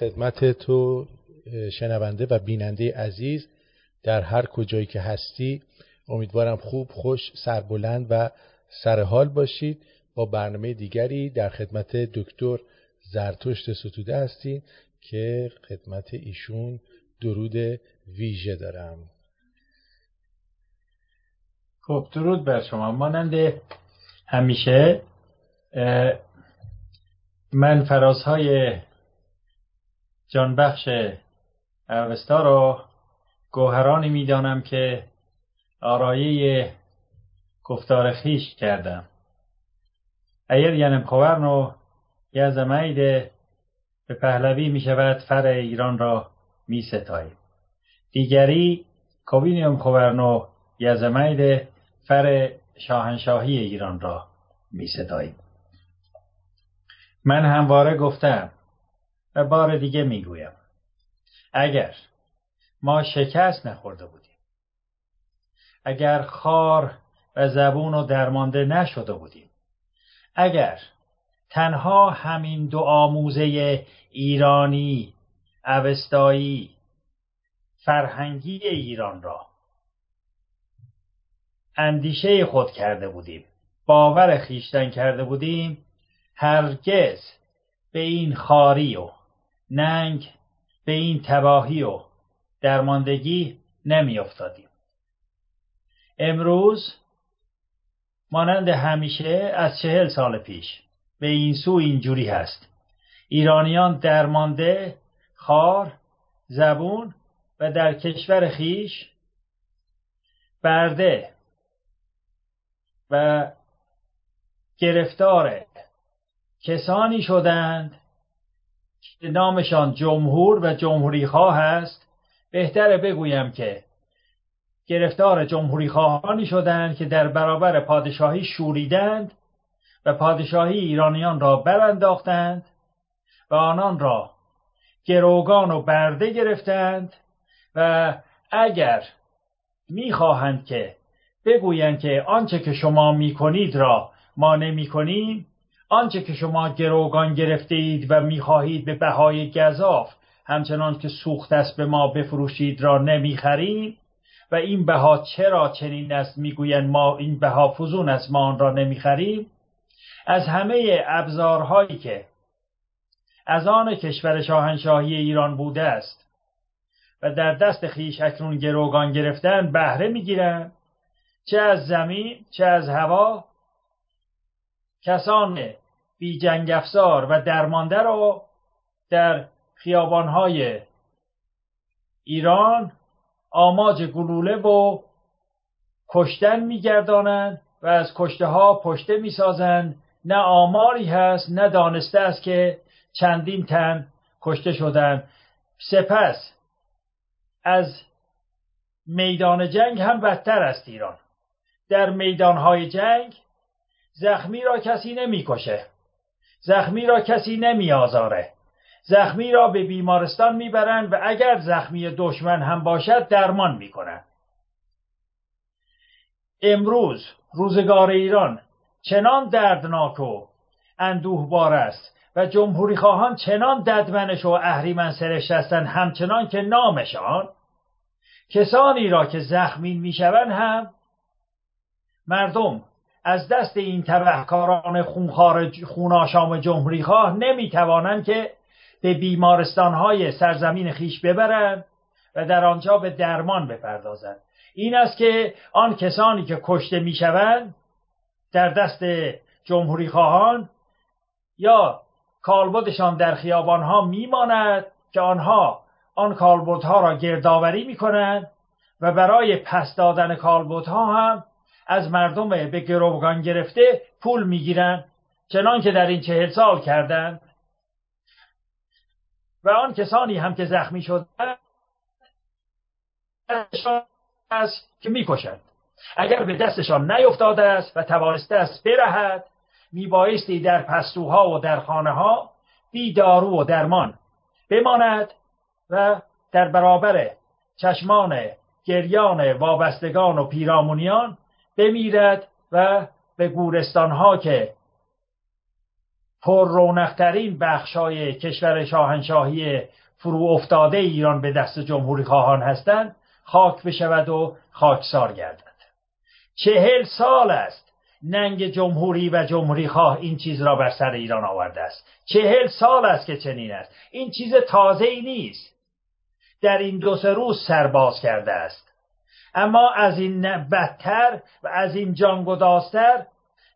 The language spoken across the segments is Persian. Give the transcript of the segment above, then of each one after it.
خدمت تو شنونده و بیننده عزیز در هر کجایی که هستی. امیدوارم خوب خوش سربلند و سرحال باشید. با برنامه دیگری در خدمت دکتر زرتشت ستوده هستیم که خدمت ایشون درود ویژه دارم. خب درود بر شما. مانند همیشه من فرازهای جانبخش اوستا را گوهرانی می‌دانم که آرایه گفتار خیش کردم. اگر ینم خوورنو یزمید به پهلوی می شود فر ایران را می دیگری کوبینیم خوورنو یزمید فر شاهنشاهی ایران را می ستاییم من همواره گفتم و بار دیگه می‌گویم. اگر ما شکست نخورده بودیم اگر خار و زبون و درمانده نشده بودیم اگر تنها همین دو آموزه ایرانی اوستایی فرهنگی ایران را اندیشه خود کرده بودیم باور خیشتن کرده بودیم هرگز به این خاری و ننگ به این تباهی و درماندگی نمی افتادیم. امروز مانند همیشه از چهل سال پیش به این سو اینجوری هست ایرانیان درمانده خار زبون و در کشور خیش برده و گرفتار کسانی شدند که نامشان جمهور و جمهوری خواه است بهتره بگویم که گرفتار جمهوری خواهانی شدند که در برابر پادشاهی شوریدند و پادشاهی ایرانیان را برانداختند و آنان را گروگان و برده گرفتند و اگر می‌خواهند که بگویند که آنچه که شما می‌کنید را ما نمی‌کنیم آنچه که شما گروگان گرفته اید و می‌خواهید به بهای گذاف همچنان که سوخت است به ما بفروشید را نمی‌خریم. و این بها چرا چنین است؟ می‌گویند ما این بها فزون است ما آن را نمی‌خریم. از همه ابزارهایی که از آن کشور شاهنشاهی ایران بوده است و در دست خیش اکنون گروگان گرفتن بهره می‌گیرند. چه از زمین چه از هوا کسان بی جنگ افزار و درمانده را در خیابانهای ایران آماج گلوله و کشتن میگردانند و از کشته ها پشته می‌سازند. نه آماری هست نه دانسته است که چندین تن کشته شدند. سپس از میدان جنگ هم بدتر است ایران. در میدانهای جنگ زخمی را کسی نمی‌کشه. زخمی را کسی نمی آزاره. زخمی را به بیمارستان می‌برند و اگر زخمی دشمن هم باشد درمان می‌کنند امروز روزگار ایران چنان دردناک و اندوهبار است و جمهوری خواهان چنان ددمنش و اهریمن سرشت هستند همچنان که نامشان کسانی را که زخمی می‌شوند هم مردم از دست این تبهکاران خوناشام جمهوری خواه نمی‌توانند که به بیمارستانهای سرزمین خیش ببرند و در آنجا به درمان بپردازند. این است که آن کسانی که کشته می‌شوند در دست جمهوری خواهان یا کالبدشان در خیابانها میماند که آنها آن کالبدها را گردآوری می‌کنند و برای پس دادن کالبدها هم از مردم به گروگان گرفته پول می‌گیرند چنان که در این چهل سال کردند و آن کسانی هم که زخمی شدند است که می‌کشند. اگر به دستشان نیفتاده است و توانسته است برهد میبایستی در پستوها و در خانه ها بی دارو و درمان بماند و در برابر چشمان گریان وابستگان و پیرامونیان بمیرد و به گورستان ها که پر رونقترین بخشای کشور شاهنشاهی فرو افتاده ایران به دست جمهوری خواهان هستند خاک بشود و خاکسار گردد. چهل سال است ننگ جمهوری و جمهوری خواه این چیز را بر سر ایران آورده است. چهل سال است که چنین است. این چیز تازه ای نیست. در این دو سه روز سرباز کرده است. اما از این بدتر و از این جانگدازتر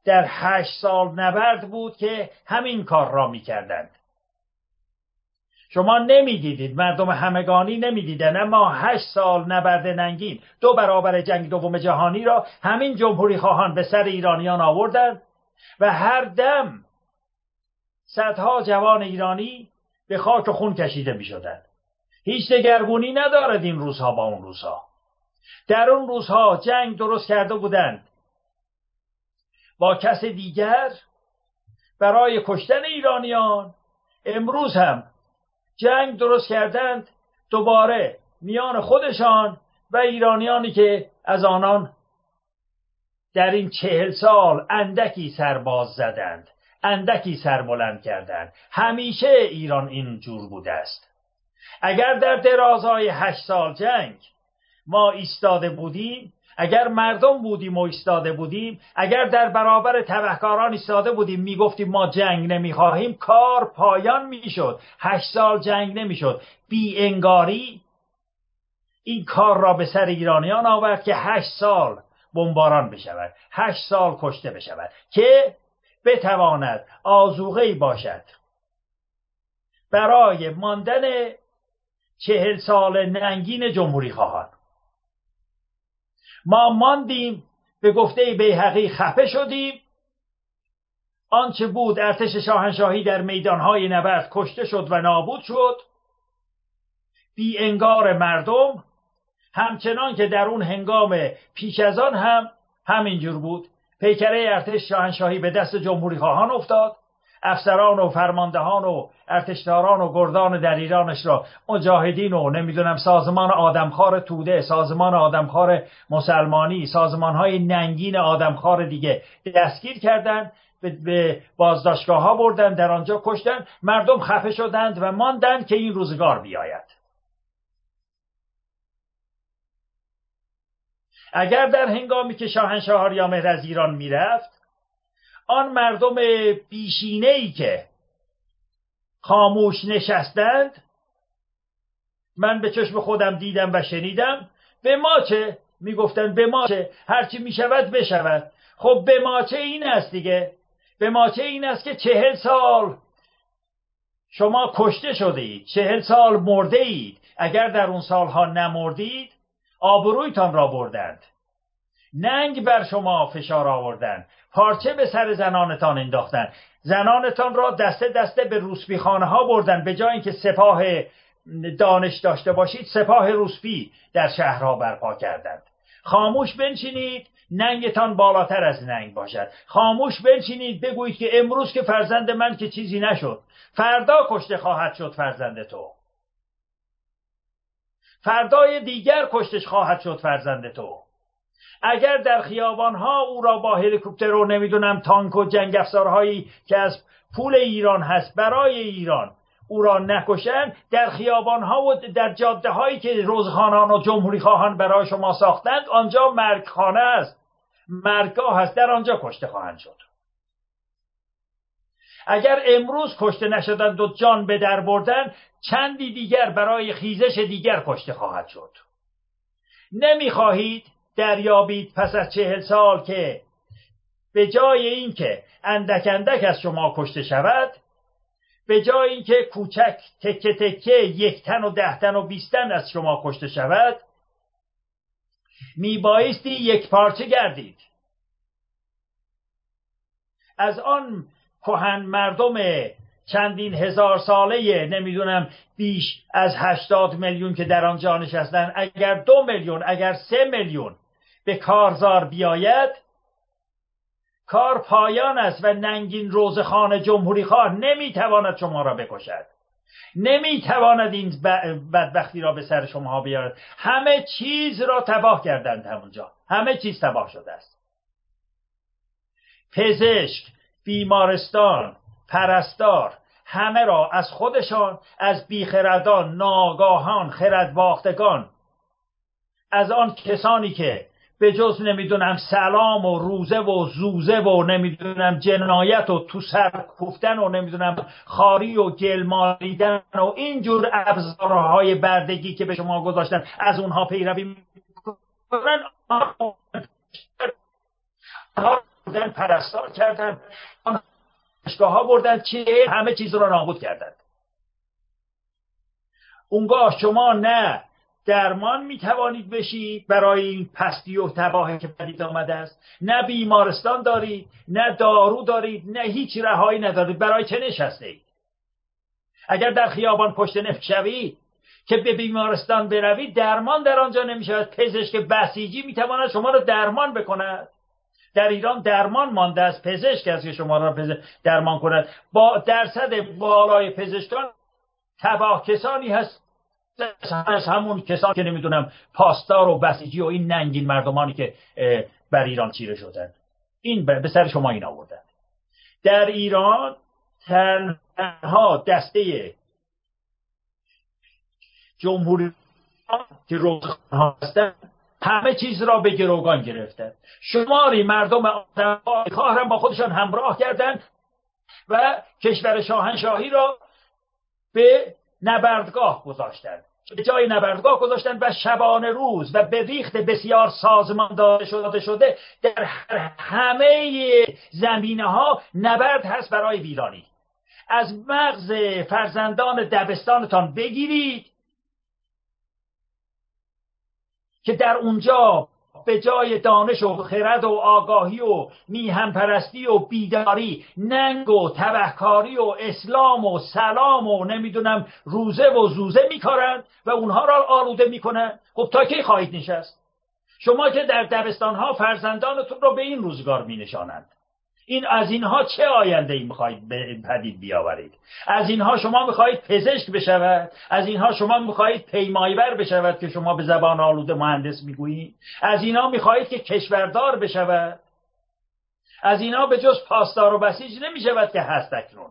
در هشت سال نبرد بود که همین کار را می‌کردند. شما نمی‌دیدید مردم همگانی نمی‌دیدن اما هشت سال نبرد ننگین. دو برابر جنگ دوم جهانی را همین جمهوری خواهان به سر ایرانیان آوردند و هر دم صدها جوان ایرانی به خاک و خون کشیده می شدند. هیچ دگرگونی ندارد این روزها با اون روزها. در اون روزها جنگ درست کرده بودند. با کس دیگر برای کشتن ایرانیان امروز هم جنگ درست کردند دوباره میان خودشان و ایرانیانی که از آنان در این چهل سال اندکی سرباز زدند اندکی سربلند کردند. همیشه ایران این جور بوده است. اگر در درازای هشت سال جنگ ما ایستاده بودیم اگر مردم بودیم و ایستاده بودیم اگر در برابر تبهکاران ایستاده بودیم می‌گفتیم ما جنگ نمی‌خواهیم کار پایان می‌شد. هشت سال جنگ نمی‌شد. بی انگاری این کار را به سر ایرانیان آورد که هشت سال بمباران بشود هشت سال کشته بشود که بتواند آزوغه باشد. برای ماندن چهل سال ننگین جمهوری خواهان. ما ماندیم به گفته بیهقی خفه شدیم. آنچه بود ارتش شاهنشاهی در میدانهای نبرد کشته شد و نابود شد. بی انگار مردم همچنان که در اون هنگام پیش از آن هم همینجور بود. پیکره ارتش شاهنشاهی به دست جمهوری خواهان افتاد. افسران و فرماندهان و ارتشداران و گردان در ایرانش را. مجاهدین و نمی‌دونم سازمان آدمخوار توده سازمان آدمخوار مسلمانی سازمان های ننگین آدمخوار دیگه دستگیر کردند به بازداشتگاه ها بردن در آنجا کشتن. مردم خفه شدند و ماندند که این روزگار بیاید. اگر در هنگامی که شاهنشاه آریامهر از ایران می‌رفت آن مردم بیشینه ای که خاموش نشستند من به چشم خودم دیدم و شنیدم به ما چه؟ می‌گفتند به ما چه؟ هرچی می‌شود بشود. خب به ما چه این است دیگه؟ به ما چه این است که چهل سال شما کشته شده اید چهل سال مرده اید اگر در اون سالها نمردید آبرویتان را بردند. ننگ بر شما فشار آوردند پارچه به سر زنانتان انداختن. زنانتان را دسته دسته به روسپیخانه ها بردن. به جای اینکه سپاه دانش داشته باشید سپاه روسپی در شهرها برپا کردند. خاموش بنشینید ننگتان بالاتر از ننگ باشد. خاموش بنشینید بگویید که امروز که فرزند من که چیزی نشد فردا کشته خواهد شد فرزند تو. فردای دیگر کشتش خواهد شد فرزند تو. اگر در خیابانها او را با هلیکوپتر و نمی‌دونم تانک و جنگ افزارهایی که از پول ایران هست برای ایران او را نکشن در خیابانها و در جاده هایی که روزخانان و جمهوری خواهان برای شما ساختند آنجا مرگخانه است. مرگاه است. در آنجا کشته خواهند شد. اگر امروز کشته نشدند و جان به در بردن چندی دیگر برای خیزش دیگر کشته خواهد شد. نمی‌خواهید دریابید پس از چهل سال که به جای اینکه اندک اندک از شما کشته شود به جای اینکه کوچک تکه تکه یک تن و ده تن و بیستن از شما کشته شود میبایستی یک پارچه گردید. از آن کهن مردم چندین هزار ساله نمی‌دونم بیش از هشتاد میلیون که در آنجا نشستن اگر دو میلیون اگر سه میلیون به کارزار بیاید کار پایان است و ننگین روزخان جمهوری خواه نمی‌تواند شما را بکشد. نمی‌تواند این بدبختی را به سر شما بیارد. همه چیز را تباه کردند همونجا. همه چیز تباه شده است. پزشک بیمارستان پرستار همه را از خودشان از بیخردان ناگاهان خردباختگان از آن کسانی که به جز نمی‌دونم سلام و روزه و زوزه و نمی‌دونم جنایت و تو سر کوفتن و نمی‌دونم خاری و گل مالیدن و اینجور ابزارهای بردگی که به شما گذاشتن از اونها پیروی می‌کنن. بردن پرستار کردن ها بردن چه همه چیز رو نابود کردن اونگاه شما نه. درمان می توانید بشید برای این پستی و تباهی که پدید آمده است. نه بیمارستان دارید نه دارو دارید نه هیچ رهایی ندارید. برای چه نشسته اید؟ اگر در خیابان پشت نفت شوید که به بیمارستان بروید درمان در آنجا نمی شود پزشک بسیجی می تواند شما را درمان بکند. در ایران درمان مانده است. پزشک است که شما را درمان کند. با درصد بالای پزشکان تباه کسانی هست از همون کسانی که نمی‌دونم پاسدار و بسیجی و این ننگین مردمانی که بر ایران چیره شدن. این به سر شما این آوردن. در ایران تنها دسته جمهوری که روزخان هستن همه چیز را به گروگان گرفتن. شماری مردم آدم با خودشان همراه کردند و کشور شاهنشاهی را به نبردگاه گذاشتند به جای نبردگاه گذاشتن و شبانه روز و به ریخت بسیار سازمان داده شده شده در همه زمینه ها نبرد هست برای ویرانی. از مغز فرزندان دبستانتان بگیرید که در اونجا به جای دانش و خرد و آگاهی و میهم پرستی و بیداری ننگ و تبهکاری و اسلام و سلام و نمی‌دونم روزه و زوزه میکارند و اونها را آلوده می‌کنند خب تا کی خواهید نشست؟ شما که در دبستان ها فرزندانتون رو به این روزگار مینشانند. این از اینها چه آینده ای می‌خواهید پدید بیاورید؟ از اینها شما می‌خواهید پزشک بشود؟ از اینها شما می‌خواهید پیمایبر بشود که شما به زبان آلوده مهندس می‌گویید از اینها می‌خواهید که کشوردار بشود؟ از اینها به جز پاسدار و بسیج نمی‌شود که هست اکنون.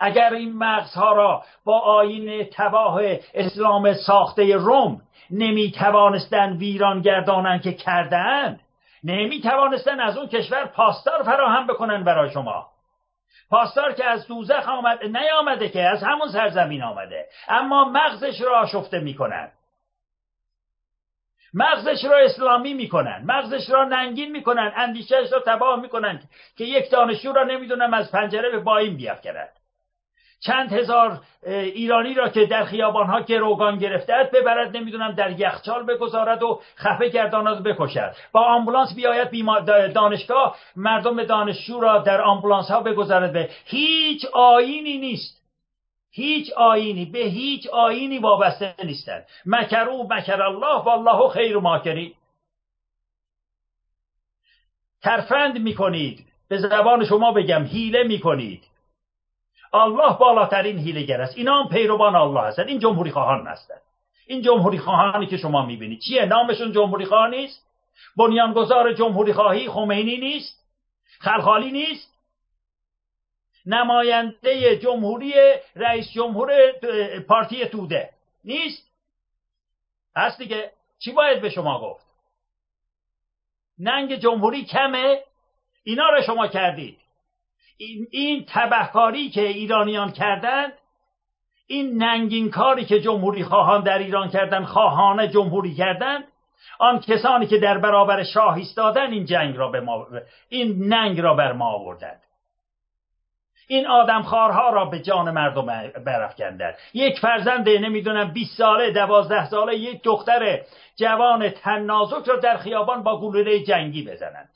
اگر این مغزها را با آین تباه اسلام ساخته روم نمی توانستن ویران گردانند که کردند نمی توانستن از اون کشور پاسدار فراهم بکنن برای شما. پاسدار که از دوزخ آمد نیامده که از همون سرزمین آمده. اما مغزش را آشفته می‌کنن. مغزش را اسلامی می‌کنن. مغزش را ننگین می‌کنن. اندیشهش را تباه می‌کنن که یک دانشجو را نمی‌دونم از پنجره به بایم بیافکند چند هزار ایرانی را که در خیابانها گروگان گرفته ببرد نمی‌دونم در یخچال بگذارد و خفه گرداند بکشد. با آمبولانس بیاید دانشگاه مردم دانشجو را در آمبولانس ها بگذارد. به هیچ آینی نیست. هیچ آینی به هیچ آینی وابسته نیستند. مکر الله والله خیر ماکری ترفند می‌کنید. به زبان شما بگم هیله می‌کنید. الله بالاترین هیلگر است. اینا هم پیروان الله هستند این جمهوری خواهان هستند این جمهوری خواهانی که شما می‌بینید. چیه؟ نامشون جمهوری خواه نیست؟ بنیانگذار جمهوری خواهی خمینی نیست؟ خلخالی نیست؟ نماینده جمهوری رئیس جمهور پارتی توده نیست؟ هست دیگه. چی باید به شما گفت؟ ننگ جمهوری کمه؟ اینا رو شما کردید. این تبهکاری که ایرانیان کردند این ننگین کاری که جمهوری خواهان در ایران کردند خواهان جمهوری کردند آن کسانی که در برابر شاه ایستادن این جنگ را به ما این ننگ را بر ما آوردند. این آدمخوارها را به جان مردم برافکندند. یک فرزند نمی‌دونم 20 ساله دوازده ساله یک دختر جوان تنازک را در خیابان با گلوله جنگی بزنند.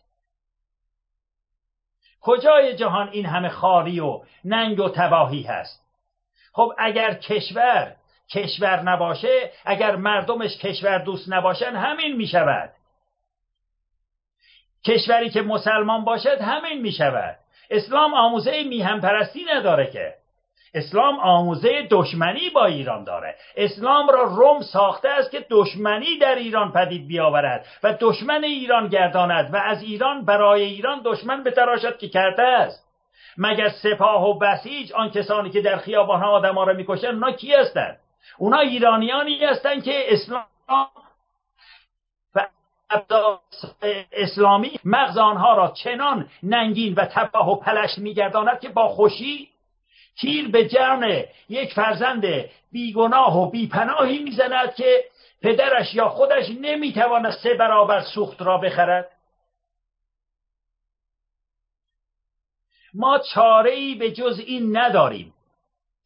کجای جهان این همه خاری و ننگ و تباهی هست؟ خب اگر کشور کشور نباشه اگر مردمش کشور دوست نباشن همین می شود کشوری که مسلمان باشد همین می شود اسلام آموزه میهم پرستی نداره که. اسلام آموزه دشمنی با ایران داره. اسلام را روم ساخته است که دشمنی در ایران پدید بیاورد و دشمن ایران گرداند و از ایران برای ایران دشمن بتراشد که کرده است. مگر سپاه و بسیج آن کسانی که در خیابان ها آدم ها را می‌کشن اونا کی هستند؟ اونا ایرانیانی هستند که اسلام و اسلامی مغز آنها را چنان ننگین و تباه و پلش میگرداند که با خوشی تیر به جان یک فرزند بیگناه و بیپناهی می‌زند که پدرش یا خودش نمی‌تواند سه برابر سوخت را بخرد. ما چاره ای به جز این نداریم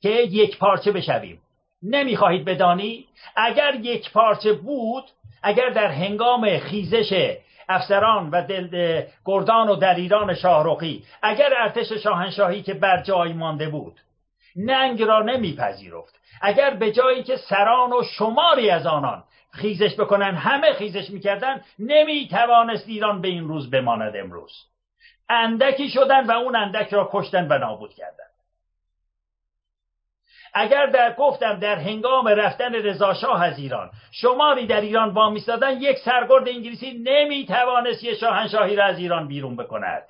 که یک پارچه بشویم. نمی‌خواهید بدانی؟ اگر یک پارچه بود اگر در هنگام خیزش افسران و دل گردان و دلیران شاهروخی اگر ارتش شاهنشاهی که بر جای مانده بود ننگ را نمیپذیرفت. اگر به جایی که سران و شماری از آنان خیزش بکنن همه خیزش می‌کردن نمی‌توانست ایران به این روز بماند امروز. اندکی شدن و اون اندک را کشتن و نابود کردن. اگر در گفتم در هنگام رفتن رضاشاه از ایران شماری در ایران وامیستادن یک سرگرد انگلیسی نمی‌توانست یه شاهنشاهی را از ایران بیرون بکند.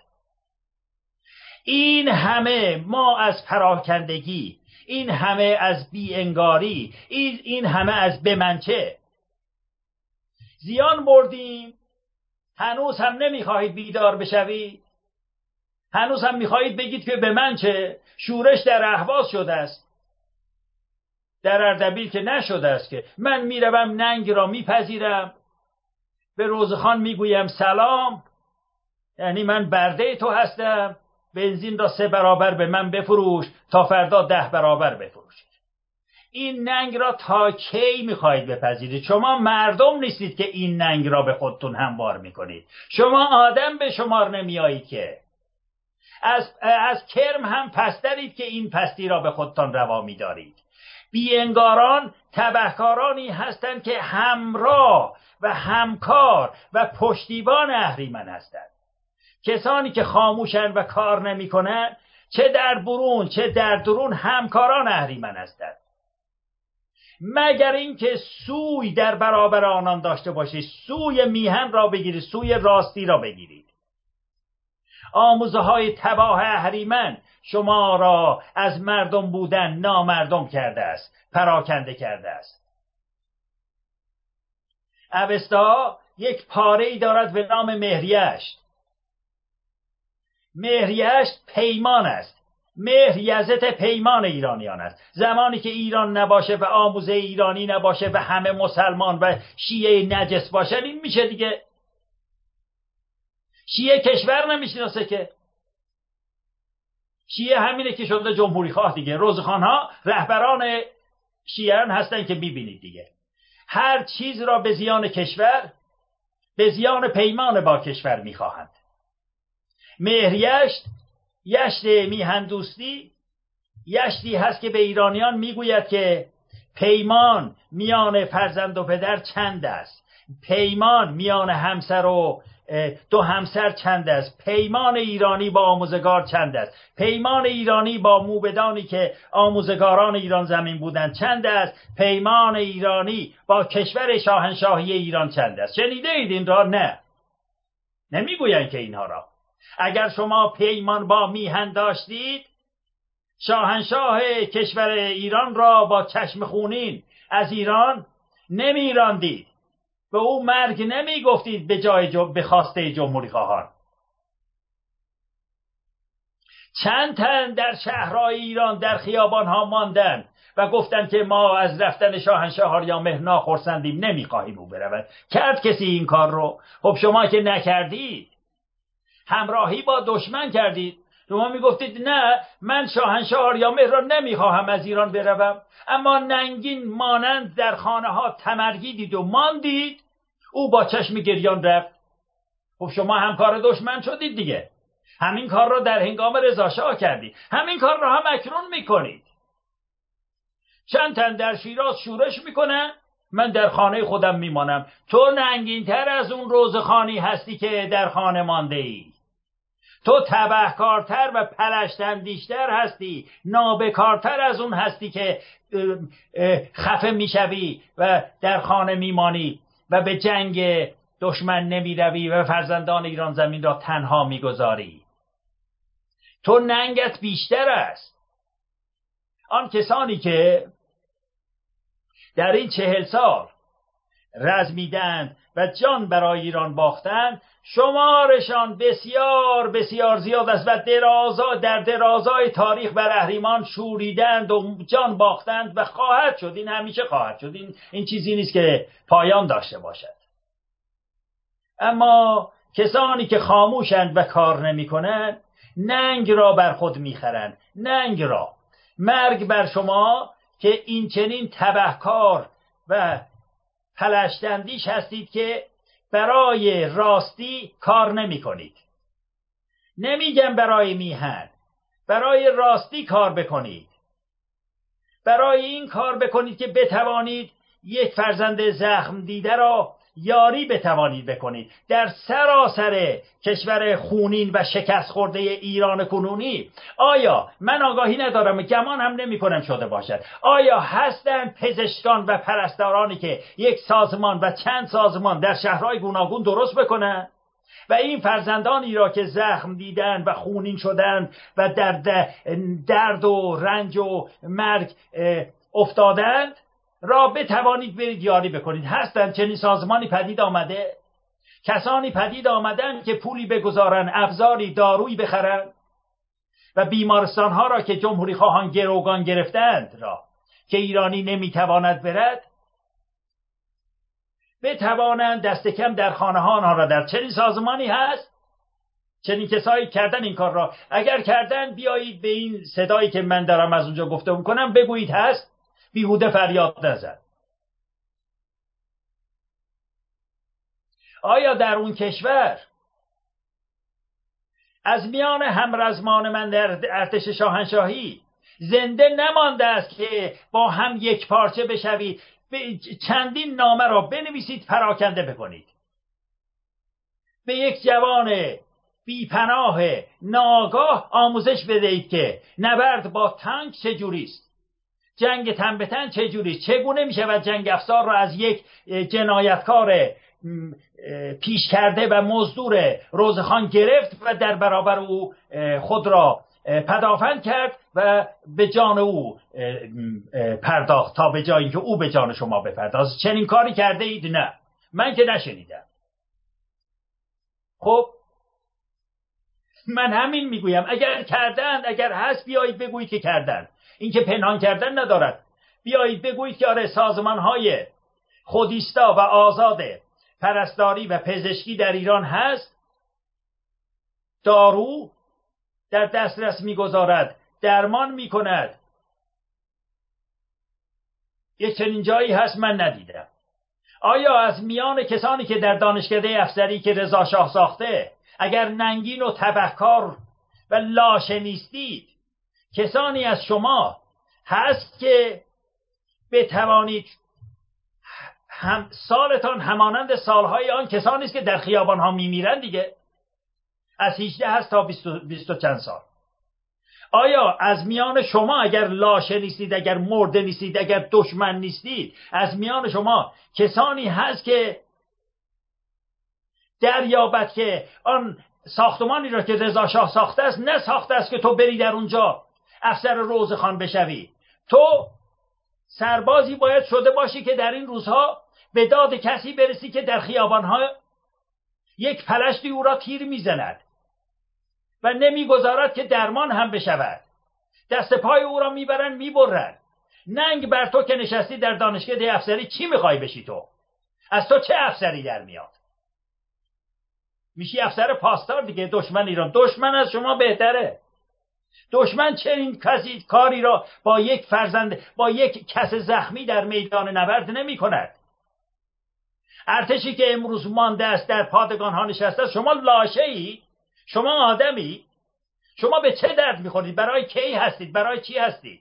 این همه ما از پراکندگی این همه از بیانگاری این همه از بمنچه. زیان بردیم. هنوز هم نمی‌خواهید بیدار بشوید. هنوز هم می‌خواهید بگید که به من چه شورش در اهواز شده است. در اردبیل که نشده است که من می‌روم ننگ را میپذیرم. به روزخان می‌گویم سلام. یعنی من برده تو هستم. بنزین را سه برابر به من بفروش تا فردا ده برابر بفروشید. این ننگ را تا کی می‌خواهید بپذیرید؟ شما مردم نیستید که این ننگ را به خودتون هموار می‌کنید. شما آدم به شمار نمیایید که. از, از کرم هم پسترید که این پستی را به خودتان روا میدارید. بیانگاران تبهکارانی هستند که همراه و همکار و پشتیبان اهریمن هستند. کسانی که خاموشن و کار نمی‌کنند چه در برون چه در درون همکاران اهریمن هستند. مگر اینکه سوی در برابر آنان داشته باشید سوی میهن را بگیرید سوی راستی را بگیرید. آموزه های تباه اهریمن شما را از مردم بودن نامردم کرده است پراکنده کرده است. اوستا یک پاره ای دارد به نام مهریشت مهریشت پیمان است. مهر یزت پیمان ایرانیان است. زمانی که ایران نباشه و آموزه ایرانی نباشه و همه مسلمان و شیعه نجس باشن این میشه دیگه. شیعه کشور نمی‌شناسه که. شیعه همینه که شده جمهوری خواه دیگه. روزخان ها رهبران شیعان هستن که می‌بینید دیگه. هر چیز را به زیان کشور به زیان پیمان با کشور می‌خواهند. مهریشت یشت میهندوستی یشتی هست که به ایرانیان می‌گوید که پیمان میان فرزند و پدر چند است؟ پیمان میان همسر و دو همسر چند است؟ پیمان ایرانی با آموزگار چند است؟ پیمان ایرانی با موبدانی که آموزگاران ایران زمین بودند چند است؟ پیمان ایرانی با کشور شاهنشاهی ایران چند است؟ شنیده اید این را؟ نه. نمی‌گویند که اینها را. اگر شما پیمان با میهن داشتید شاهنشاه کشور ایران را با چشم خونین از ایران نمیراندید. به او مرگ نمی گفتید به جای به خواسته جمهوری خواهان. چند تن در شهرهای ایران در خیابان ها ماندن و گفتند که ما از رفتن شاهنشاه آریامهر ناخرسندیم نمی‌خواهیم او برود. کرد کسی این کار رو؟ خب شما که نکردید. همراهی با دشمن کردید. شما می‌گفتید نه من شاهنشاه آریامهر را نمی‌خواهم از ایران بروم. اما ننگین مانند در خانه ها تمرگیدید و ماندید. او با چشم گریان رفت. خب شما همکار دشمن شدید دیگه. همین کار را در هنگام رضاشاه کردید. همین کار را هم اکنون می‌کنید. چند تن در شیراز شورش می‌کنن. من در خانه خودم میمانم. تو ننگینتر از اون روزخانی هستی که در خانه مانده ای تو تبهکارتر و پلشتندیشتر هستی نابکارتر از اون هستی که خفه می‌شوی و در خانه میمانی و به جنگ دشمن نمی‌روی و فرزندان ایران زمین را تنها می‌گذاری. تو ننگت بیشتر است. آن کسانی که در این چهل سال رزمیدند و جان برای ایران باختند شمارشان بسیار بسیار زیاد است و درازا در درازای تاریخ بر اهریمان شوریدند و جان باختند و خواهد شد. این همیشه خواهد شد. این, این چیزی نیست که پایان داشته باشد. اما کسانی که خاموشند و کار نمی کنند ننگ را بر خود می‌خرند. ننگ را. مرگ بر شما که این چنین تبهکار و پلشتندیش هستید که برای راستی کار نمی کنید نمیگم برای میهن. برای راستی کار بکنید. برای این کار بکنید که بتوانید یک فرزند زخم دیده را یاری بتوانید بکنید. در سراسر کشور خونین و شکست خورده ایران کنونی آیا من آگاهی ندارم گمان هم نمی کنم شده باشد. آیا هستند پزشکان و پرستارانی که یک سازمان و چند سازمان در شهرهای گوناگون درست بکنند؟ و این فرزندانی را که زخم دیدن و خونین شدند و در درد و رنج و مرگ افتادند؟ را بتوانید برید یاری بکنید. هستند چنین سازمانی پدید آمده. کسانی پدید آمدن که پولی بگذارن ابزاری دارویی بخرند و بیمارستان ها را که جمهوری خواهان گروگان گرفتند را که ایرانی نمی‌تواند برد بتوانند دست کم در خانه ها آنها را در چنین سازمانی هست. چنین کسایی کردن این کار را. اگر کردن بیایید به این صدایی که من دارم از اونجا گفته کنم بگویید هست. بیهوده فریاد نزد. آیا در اون کشور از میان همرزمان من در ارتش شاهنشاهی زنده نمانده است که با هم یک پارچه بشوید؟ چندین نامه را بنویسید پراکنده بکنید. به یک جوان بیپناه ناگاه آموزش بدهید که نبرد با تانک چجوری است. جنگ تن به تن چجوری؟ چگونه می شود جنگ افزار را از یک جنایتکار پیش کرده و مزدور روزخان گرفت و در برابر او خود را پدافند کرد و به جان او پرداخت تا به جایی که او به جان شما بپردازد چنین کاری کرده اید؟ نه. من که نشنیدم. خب من همین می‌گویم. اگر کردند اگر هست بیایید بگویید که کردند. اینکه پنهان کردن ندارد. بیایید بگویید که آره سازمان های خودیستا و آزاد پرستاری و پزشکی در ایران هست. دارو در دسترس می‌گذارد درمان می‌کند. یک چنین جایی هست من ندیدم. آیا از میان کسانی که در دانشکده افسری که رضا شاه ساخته اگر ننگین و تبهکار و لاشه نیستید کسانی از شما هست که بتوانید هم سالتان همانند سالهای آن کسانی است که در خیابان ها میمیرند دیگه. از 18 هست تا 20 چند سال. آیا از میان شما اگر لاشه نیستید اگر مرده نیستید اگر دشمن نیستید از میان شما کسانی هست که دریابد که آن ساختمانی را که رضا شاه ساخته است نه ساخته است که تو بری در اونجا افسر روزخان بشوی. تو سربازی باید شده باشی که در این روزها به داد کسی برسی که در خیابانها یک پلشتی او را تیر می‌زند و نمی‌گذارد که درمان هم بشود. دست پای او را می‌برند می‌برند. ننگ بر تو که نشستی در دانشگاه افسری چی می‌خوای بشی تو؟ از تو چه افسری در میاد؟ میشی افسر پاسدار دیگه دشمن ایران. دشمن از شما بهتره. دشمن چنین کسی کاری را با یک فرزند با یک کس زخمی در میدان نبرد نمی کند؟ ارتشی که امروز مانده است در پادگان ها نشسته شما لاشه ای شما آدمی؟ شما به چه درد می‌خورید برای کی هستید؟ برای چی هستید؟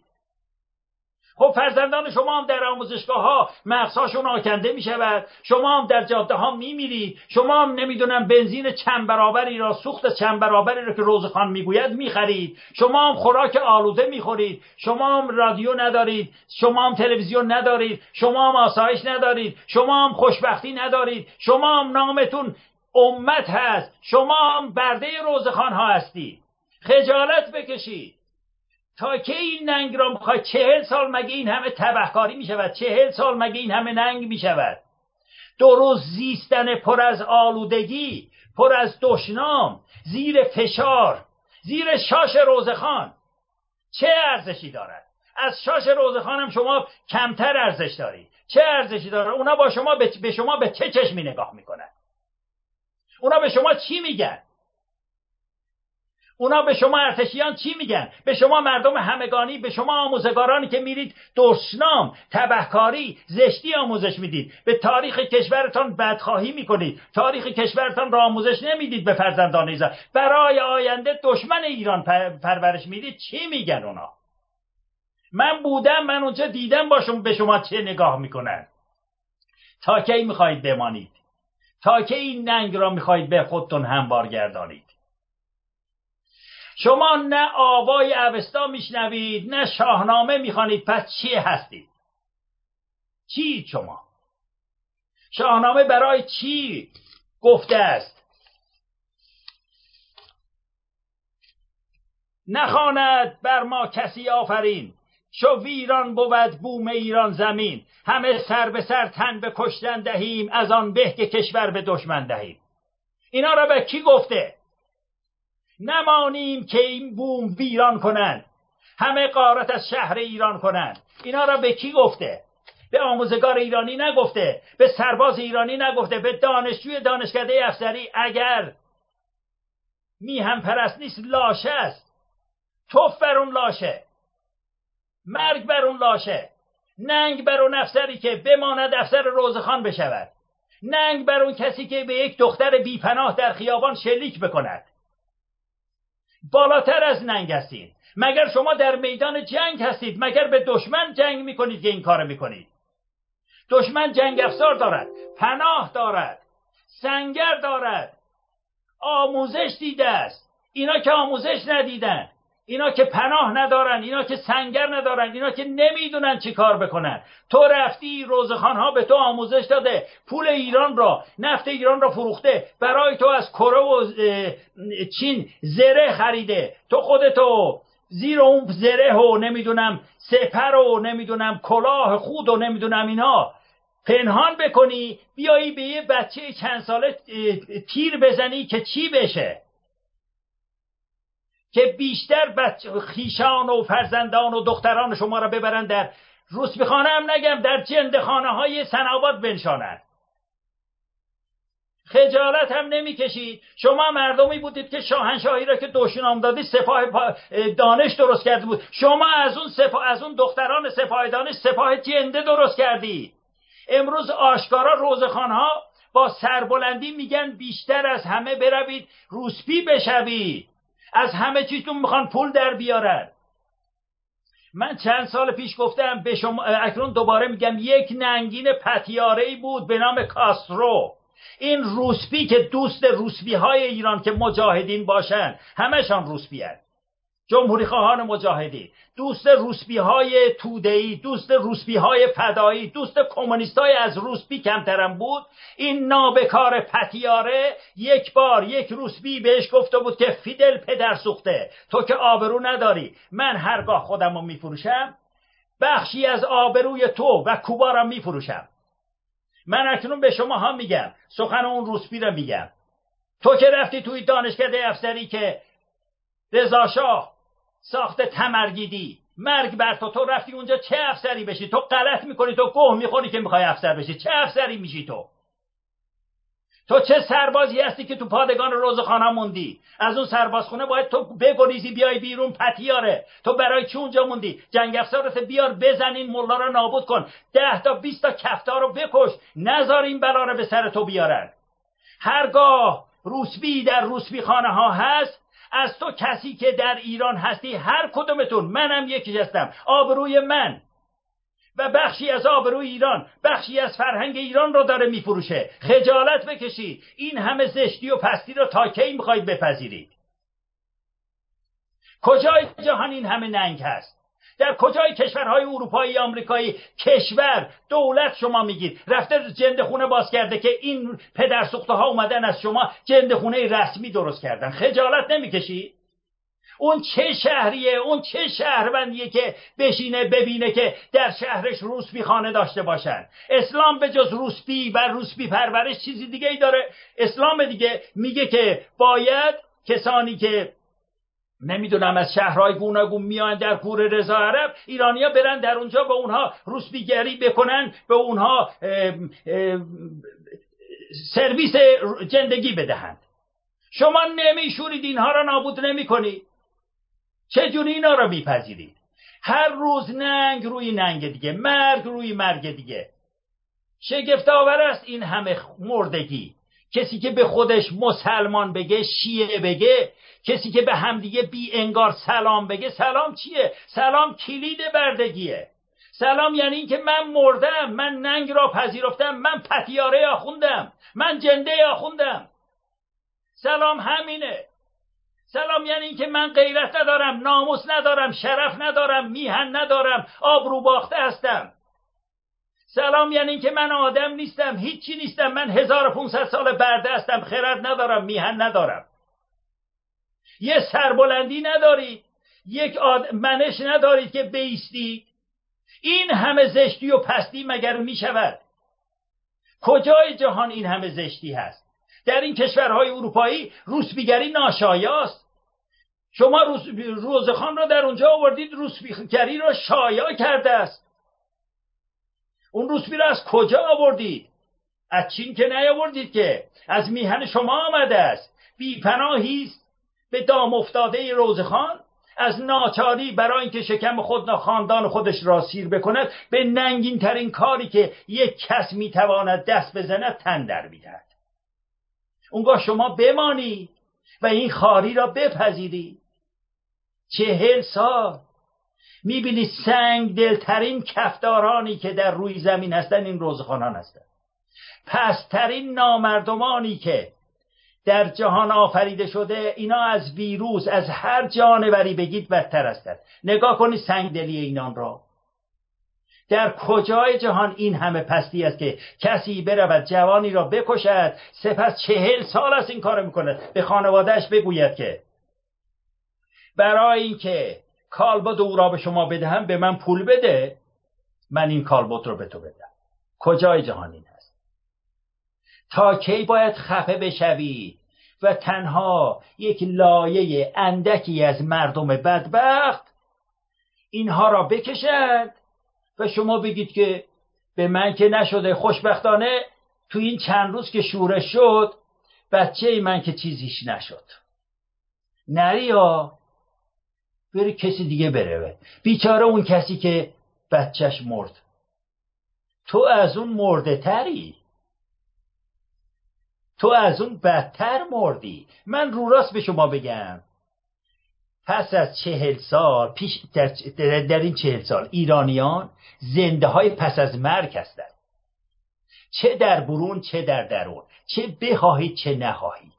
خب فرزندان شما هم در آموزشگاه ها مغزهاشون آکنده می شود شما هم در جاده ها می میرید شما هم نمی‌دونم بنزین چند برابری را سوخت چند برابری را که روزخان می‌گوید می‌خرید شما هم خوراک آلوده می‌خورید شما هم رادیو ندارید شما هم تلویزیون ندارید شما هم آسایش ندارید شما هم خوشبختی ندارید شما هم نامتون امت هست شما هم برده روزخان ها هستید خجالت بکشید تا که این ننگ را می‌خواید چهل سال مگه این همه تبهکاری می‌شود؟ چهل سال مگه این همه ننگ می‌شود؟ درست زیستن پر از آلودگی پر از دشنام زیر فشار زیر شاش روزخان چه ارزشی دارد؟ از شاش روزخان هم شما کمتر ارزش دارید. چه ارزشی داره اونا با شما به شما به چه چشمی نگاه می‌کنن؟ اونا به شما چی میگن؟ اونا به شما ارتشیان چی میگن؟ به شما مردم همگانی به شما آموزگارانی که میرید دشنام تبهکاری زشتی آموزش می‌دید. به تاریخ کشورتان بدخواهی می‌کنید. تاریخ کشورتان را آموزش نمی‌دید به فرزندان ایزا. برای آینده دشمن ایران پرورش می‌دید. چی میگن اونا؟ من بودم من اونجا دیدم باشم به شما چه نگاه می‌کنن. تا کی می‌خواهید بمانید؟ تا که این ننگ را می‌خواهید به خودتون هموار گردانید شما نه آوای اوستا میشنوید نه شاهنامه می‌خوانید. پس چی هستید؟ چی شما؟ شاهنامه برای چی گفته است؟ نخواند بر ما کسی آفرین. شو ویران بود بوم ایران زمین. همه سر به سر تن به کشتن دهیم از آن به که کشور به دشمن دهیم. اینا را به کی گفته؟ نمانیم که این بوم ویران کنند. همه قارت از شهر ایران کنند. اینا را به کی گفته؟ به آموزگار ایرانی نگفته. به سرباز ایرانی نگفته. به دانشجوی دانشکده افسری اگر میهم پرست نیست لاشه است. توف بر اون لاشه. مرگ بر اون لاشه. ننگ بر اون افسری که بماند افسر روزخان بشود. ننگ بر اون کسی که به یک دختر بیپناه در خیابان شلیک بکند. بالاتر از ننگ هستید. مگر شما در میدان جنگ هستید؟ مگر به دشمن جنگ می‌کنید که این کار می‌کنید؟ دشمن جنگ افزار دارد پناه دارد سنگر دارد آموزش دیده است. اینا که آموزش ندیدن. اینا که پناه ندارن اینا که سنگر ندارن اینا که نمی‌دونن چی کار بکنن. تو رفتی روزخان ها به تو آموزش داده پول ایران را نفت ایران را فروخته برای تو از کره و چین زره خریده. تو خودتو زیر اون زره و نمی‌دونم سپر و نمی‌دونم کلاه خود و نمی‌دونم اینا. پنهان بکنی بیایی به یه بچه چند ساله تیر بزنی که چی بشه؟ که بیشتر بچه خیشان و فرزندان و دختران شما را ببرند در روسبیخانه هم نگم در جندخانه های سناباد بنشانند. خجالت هم نمی‌کشید. شما مردمی بودید که شاهنشاهی را که دوشنام دادی سپاه دانش درست کرده بود. شما از اون سپاه از اون دختران سپاه دانش سپاه جنده درست کردی امروز آشکارا روزخانها با سربلندی میگن بیشتر از همه بروید روسپی بشوید. از همه چیزتون می‌خوان پول در بیارن. من چند سال پیش گفتم به شما اکنون دوباره میگم یک ننگین پتیاره ای بود به نام کاسترو این روسپی که دوست روسپی های ایران که مجاهدین باشن همشان روسپی هست جمهوری خواهان مجاهدی دوست روسبی های تودهی دوست روسبی های فدایی دوست کمونیست های از روسبی کمترم بود. این نابکار پتیاره یک بار یک روسبی بهش گفته بود که فیدل پدر سوخته. تو که آبرو نداری. من هرگاه خودم رو میفروشم بخشی از آبروی تو و کوبا را میفروشم. من اکنون به شما ها میگم سخن اون روسبی را میگم. تو که رفتی توی دانشکده افسری که رضاشاه ساخت تمرگیدی. مرگ بر تو تو رفتی اونجا چه افسری بشی؟ تو غلط می‌کنی تو گوه می‌خوری که می‌خوای افسر بشی. چه افسری میشی تو؟ تو چه سربازی هستی که تو پادگان روزخانه موندی؟ از اون سربازخونه باید تو بگریزی بیای بیرون پتیاره. تو برای چه اونجا موندی؟ جنگ افسارت بیار بزن این ملا رو نابود کن. ده تا بیست تا کفتار رو بکش. نزار این بلا رو به سر تو بیارن. هرگاه روسبی در روسبی خانه ها هست از تو کسی که در ایران هستی هر کدومتون منم یکیش هستم آبروی من. و بخشی از آبروی ایران بخشی از فرهنگ ایران رو داره میفروشه. خجالت بکشید این همه زشتی و پستی رو تا کی می‌خواید بپذیرید کجای جهان این همه ننگ هست؟ در کجای کشورهای اروپایی آمریکایی؟ کشور دولت شما میگید. رفته جند خونه باز کرده که این پدر ها اومدن از شما جند خونه رسمی درست کردن. خجالت نمی‌کشید اون چه شهریه اون چه شهروندیه که بشینه ببینه که در شهرش روسبی خانه داشته باشن. اسلام به جز روسبی و روسبی پرورش چیزی دیگه ای داره. اسلام دیگه میگه که باید کسانی که نمی‌دونم از شهرهای گوناگون میان در کور رضا عرب ایرانیا برن در اونجا به اونها روسبیگری بکنن به اونها سرویس زندگی بدهند. شما نمیشورید اینها را نابود نمی‌کنید چجوری اینا را میپذیرید؟ هر روز ننگ روی ننگ دیگه مرگ روی مرگ دیگه. شگفت آور است این همه مردگی. کسی که به خودش مسلمان بگه شیعه بگه کسی که به همدیگه بی انگار سلام بگه سلام چیه؟ سلام کلید بردگیه. سلام یعنی اینکه من مردم من ننگ را پذیرفتم من پتیاره آخوندم من جنده آخوندم. سلام همینه. سلام یعنی اینکه من غیرت ندارم ناموس ندارم شرف ندارم میهن ندارم آبرو باخته هستم. سلام یعنی اینکه من آدم نیستم هیچی نیستم. من 1500 سال برده هستم خرد ندارم میهن ندارم. یه سربلندی ندارید یک آد... منش ندارید که بیستی. این همه زشتی و پستی مگر می شود کجای جهان این همه زشتی هست؟ در این کشورهای اروپایی روسبیگری ناشایاست. شما روز... روزخان را در اونجا آوردید روسبیگری را شایع کرده است. اون روسبی را از کجا آوردید؟ از چین که نیاوردید که؟ از میهن شما آمده است. بیپناهی است. به دام افتاده روزخان از ناچاری برای اینکه شکم خود خاندان خودش را سیر بکند به ننگین ترین کاری که یک کس می‌تواند دست بزند تن در می‌دهد. اونگاه شما بمانی و این خاری را بپذیری چهل سال می‌بینی سنگ دلترین کفدارانی که در روی زمین هستن این روزخانان هستند پسترین نامردمانی که در جهان آفریده شده اینا از ویروس از هر جانوری بگید بدتر هستند نگاه کنید سنگدلی اینان را. در کجای جهان این همه پستی است که کسی برود جوانی را بکشد سپس چهل سال است این کار می‌کند. به خانوادهش بگوید که برای اینکه کالبد او را به شما بدهم به من پول بده. من این کالبد رو به تو بدم. کجای جهان این هست تا کی باید خفه بشوی و تنها یک لایه اندکی از مردم بدبخت اینها را بکشد؟ و شما بگید که به من که نشده خوشبختانه تو این چند روز که شورش شد بچه من که چیزیش نشد. نریا بری کسی دیگه بره بیچاره اون کسی که بچهش مرد. تو از اون مرده تری. تو از اون بدتر مردی. من رو راست به شما بگم. پس از چهل سال پیش در, در این چهل سال ایرانیان زنده های پس از مرگ هستند. چه در برون چه در درون. چه بخواهید چه نخواهید.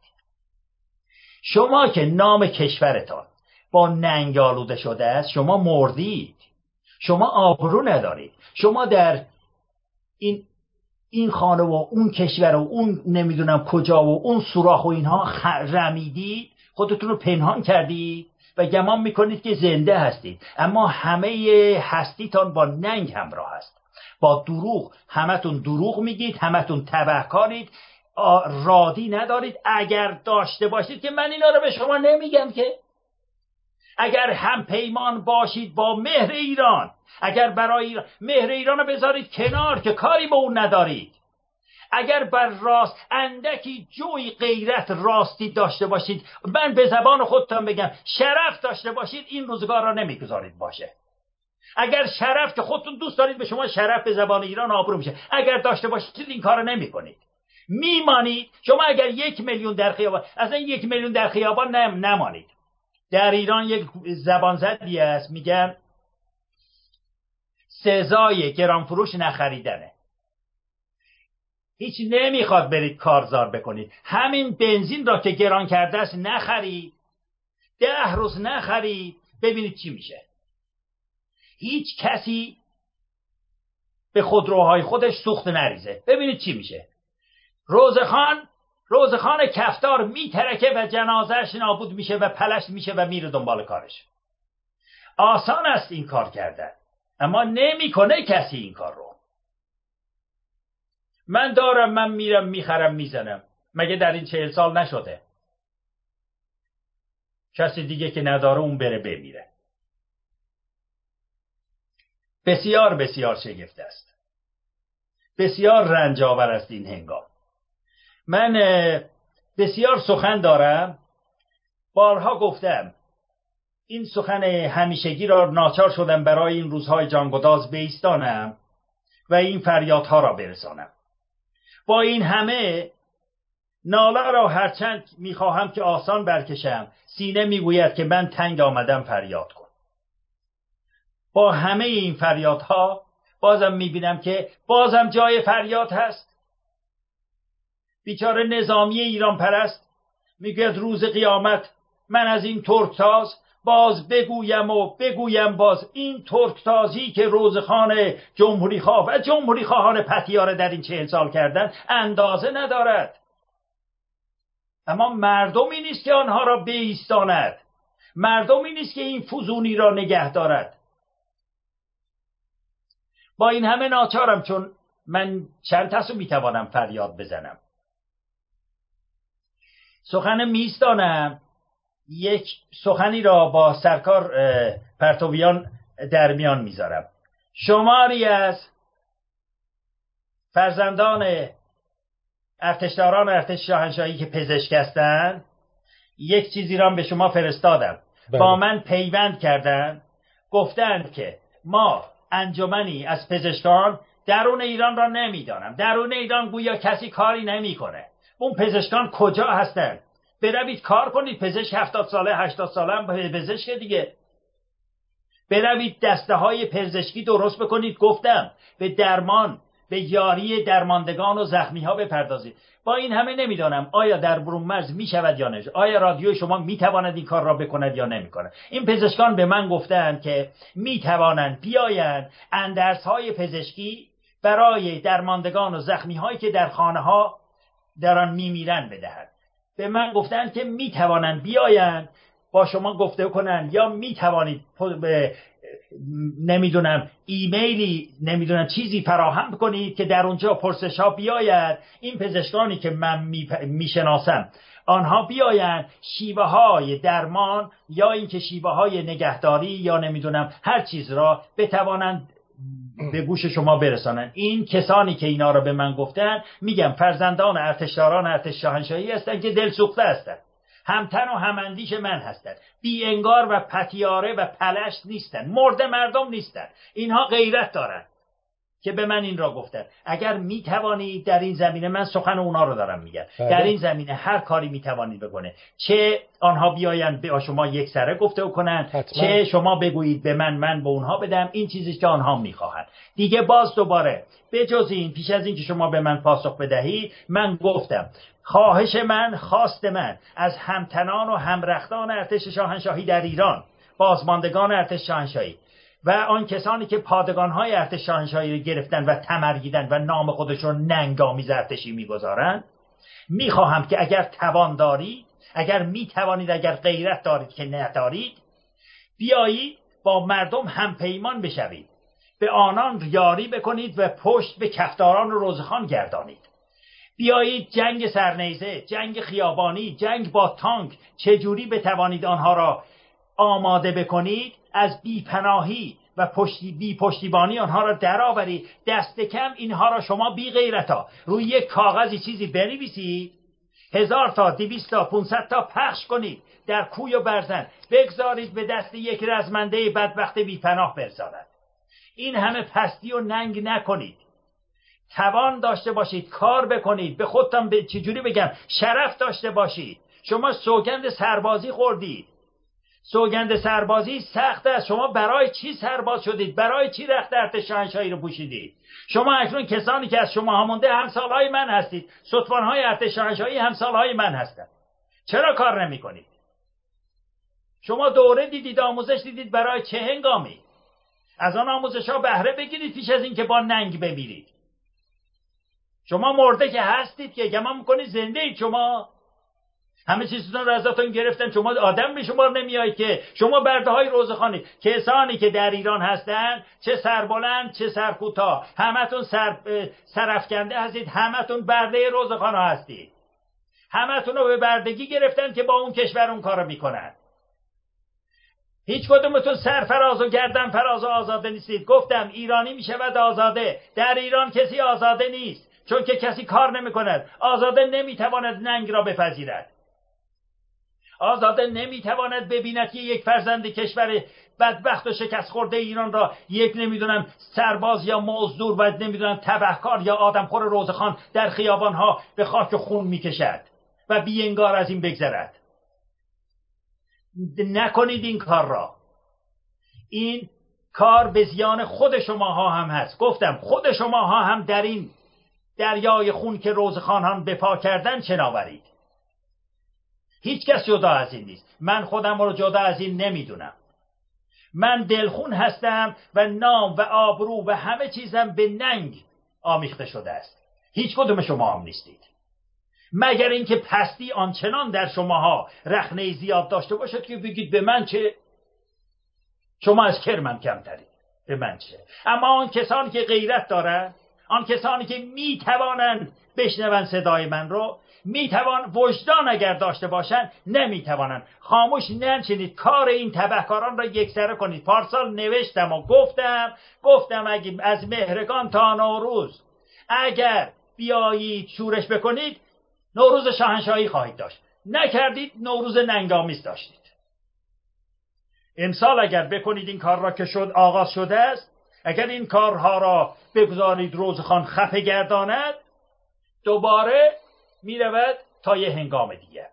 شما که نام کشورتان با ننگ آلوده شده است شما مردید. شما آبرو ندارید. شما در این این خانه و اون کشور و اون نمی‌دونم کجا و اون سوراخ و اینها رمیدید. خودتون رو پنهان کردید و گمان می‌کنید که زنده هستید. اما همه هستیتان با ننگ همراه است با دروغ. همتون دروغ میگید همتون تبهکارید. رادی ندارید. اگر داشته باشید که من اینا رو به شما نمیگم که. اگر هم پیمان باشید با مهر ایران اگر برای مهر ایران رو بذارید کنار که کاری به اون ندارید. اگر بر راست اندکی جوی غیرت راستی داشته باشید من به زبان خودتان بگم شرف داشته باشید این روزگار را نمی‌گذارید باشه. اگر شرف که خودتون دوست دارید به شما شرف به زبان ایران آبرو میشه اگر داشته باشید این کار را نمی کنید میمانید شما اگر یک میلیون در خیابان این یک میلیون در خیابان نم نمانید. در ایران یک زبان زدی است میگن سزای گرانفروش نخریدنه. هیچ نمی‌خواد برید کارزار بکنید. همین بنزین را که گران کرده است نخرید. ده روز نخرید. ببینید چی میشه. هیچ کسی به خودروهای خودش سوخت نریزه. ببینید چی میشه. روزخان روزخان کفتار میترکه و جنازهش نابود میشه و پلش میشه و میره دنبال کارش. آسان است این کار کردن اما نمی‌کنه کسی این کار رو. من دارم من میرم می‌خرم می‌زنم. مگه در این چهل سال نشده؟ کسی دیگه که نداره اون بره بمیره. بسیار بسیار شگفت است. بسیار رنج آور است این هنگام. من بسیار سخن دارم. بارها گفتم این سخن همیشگی را ناچار شدم برای این روزهای جانگداز بیستانم و این فریادها را برسانم. با این همه ناله را هرچند می‌خواهم که آسان برکشم سینه می‌گوید که من تنگ آمدم فریاد کن. با همه این فریادها بازم می‌بینم که بازم جای فریاد هست. بیچاره نظامی ایران پرست. می‌گوید روز قیامت من از این ترکتاز باز بگویم و بگویم باز این ترکتازی که روزخان جمهوری خواه و جمهوری خواهان پتیاره در این چهل سال کردن اندازه ندارد. اما مردمی نیست که آنها را بیستاند. مردمی نیست که این فزونی را نگه دارد. با این همه ناچارم چون من چند تاسو می‌توانم فریاد بزنم. سخن میستانم. یک سخنی را با سرکار پرتویان در میان می‌ذارم. شماری از فرزندان ارتشداران ارتش شاهنشاهی که پزشک هستند یک چیزی را به شما فرستادم. با بله. من پیوند کردند. گفتند که ما انجمنی از پزشکان درون ایران را نمی‌دانم. درون ایران گویا کسی کاری نمی‌کنه. اون پزشکان کجا هستند بروید کار کنید پزشک هفتاد ساله هشتاد ساله هم پزشک دیگه. بروید دسته های پزشکی درست بکنید گفتم. به درمان به یاری درماندگان و زخمی ها بپردازید. با این همه نمی‌دانم آیا در برون مرز می شود یا نه. آیا رادیو شما می تواند این کار را بکند یا نمی‌کند؟ این پزشکان به من گفتند که می توانند بیایند اندرس های پزشکی برای درماندگان و زخمی هایی که در خانه ها در آن میمیرند بدهند به من گفتند که می توانند بیایند. با شما گفته کنند. یا می توانید نمی‌دونم ایمیلی نمی‌دونم چیزی فراهم کنید که در اونجا پرسش ها بیاید. این پزشکانی که من می‌شناسم آنها بیایند شیوه های درمان یا اینکه شیوه های نگهداری یا نمی‌دونم هر چیز را بتوانند به گوش شما برسانند این کسانی که اینا را به من گفتن میگم فرزندان ارتشداران ارتش شاهنشاهی هستند که دل سوخته هستند همتن و هماندیش من هستند بی انگار و پتیاره و پلشت نیستند مرد مردم نیستند اینها غیرت دارند که به من این را گفتن. اگر می توانید در این زمینه من سخن اونا رو دارم میگم. بله. در این زمینه هر کاری می توانید بکنه چه آنها بیایند به شما یک سره گفته کنند چه شما بگویید به من من به اونها بدم این چیزی که آنها می‌خواهند. دیگه باز دوباره به جز این پیش از اینکه شما به من پاسخ بدهید من گفتم خواهش من خواست من از همتنان و همرختان ارتش شاهنشاهی در ایران بازماندگان ارتش شاهنشاهی و آن کسانی که پادگانهای ارتش شاهنشاهی را گرفتن و تمرگیدن و نام خودشون ننگامیز ارتشی می‌گذارند می‌خواهم که اگر توان دارید اگر می‌توانید اگر غیرت دارید که ندارید بیایید با مردم همپیمان بشوید. به آنان یاری بکنید و پشت به کفتاران و روزخان گردانید. بیایید جنگ سرنیزه جنگ خیابانی جنگ با تانک چجوری بتوانید آنها را آماده بکنید؟ از بیپناهی و پشتی بی پشتیبانی آنها را درآورید دست کم اینها را شما بی غیرتا روی یک کاغذی چیزی بنویسید. هزار تا دویست تا پونصد تا پخش کنید. در کوی و برزن. بگذارید به دست یک رزمنده بدبخت بیپناه برساند این همه پستی و ننگ نکنید. توان داشته باشید کار بکنید. به خودتان به چجوری بگم؟ شرف داشته باشید. شما سوگند سربازی خوردید. سوگند سربازی سخت است. شما برای چی سرباز شدید؟ برای چی رخت ارتش شاهنشاهی رو پوشیدید؟ شما اکنون کسانی که از شما همونده همسالهای من هستید. ستوانهای ارتش شاهنشاهی همسالهای من هستند. چرا کار نمی کنید شما دوره دیدید آموزش دیدید برای چه هنگامی؟ از آن آموزش ها بهره بگیرید پیش از اینکه با ننگ بمیرید. شما مرده که هستید که گمان می‌کنید زنده اید شما. همه چیزتون رو ازتون گرفتن. شما آدم به شما نمیایید که شما برده های روزخانی. کسانی که در ایران هستن چه سربلند چه سرکوتاه همتون سر سرفکنده هستید. همتون برده روزخانه هستید. همتون رو به بردگی گرفتن که با اون کشور اون کارو می‌کنن. هیچ کدومتون سرفراز و گردن فراز و آزاده نیستید. گفتم ایرانی می‌شود آزاده. در ایران کسی آزاده نیست. چون که کسی کار نمی کند آزاده نمی‌تواند ننگ را بپذیرد. آزاده نمی‌تواند ببیند که یک فرزند کشور بدبخت و شکست خورده ایران را یک نمی‌دونم سرباز یا مزدور و نمی‌دونم تبهکار یا آدمخور روزخان در خیابانها به خاک خون می‌کشد و بینگار از این بگذرد. نکنید این کار را. این کار به زیان خود شماها هم هست. گفتم خود شماها هم در این دریای خون که روزخانان بپا کردن چناورید هیچ کس جدا از این نیست. من خودم رو جدا از این نمی‌دونم. من دلخون هستم و نام و آبرو و همه چیزم به ننگ آمیخته شده است. هیچ کدوم شما هم نیستید. مگر اینکه پستی آنچنان در شماها رخنه زیاد داشته باشد که بگید به من چه؟ شما از کرمم کمترید. به من چه؟ اما آن کسانی که غیرت دارند آن کسانی که می‌توانند بشنوند صدای من رو می‌توان وجدان اگر داشته باشند نمی‌توانند. خاموش ننشینید کار این تبهکاران را یکسره کنید. پارسال نوشتم و گفتم گفتم اگه از مهرگان تا نوروز اگر بیایید شورش بکنید نوروز شاهنشاهی خواهید داشت. نکردید نوروز ننگامیز داشتید. امسال اگر بکنید این کار را که شد آغاز شده است اگر این کارها را بگذارید روزخان خفه گرداند دوباره می‌رود تا یه هنگام دیگر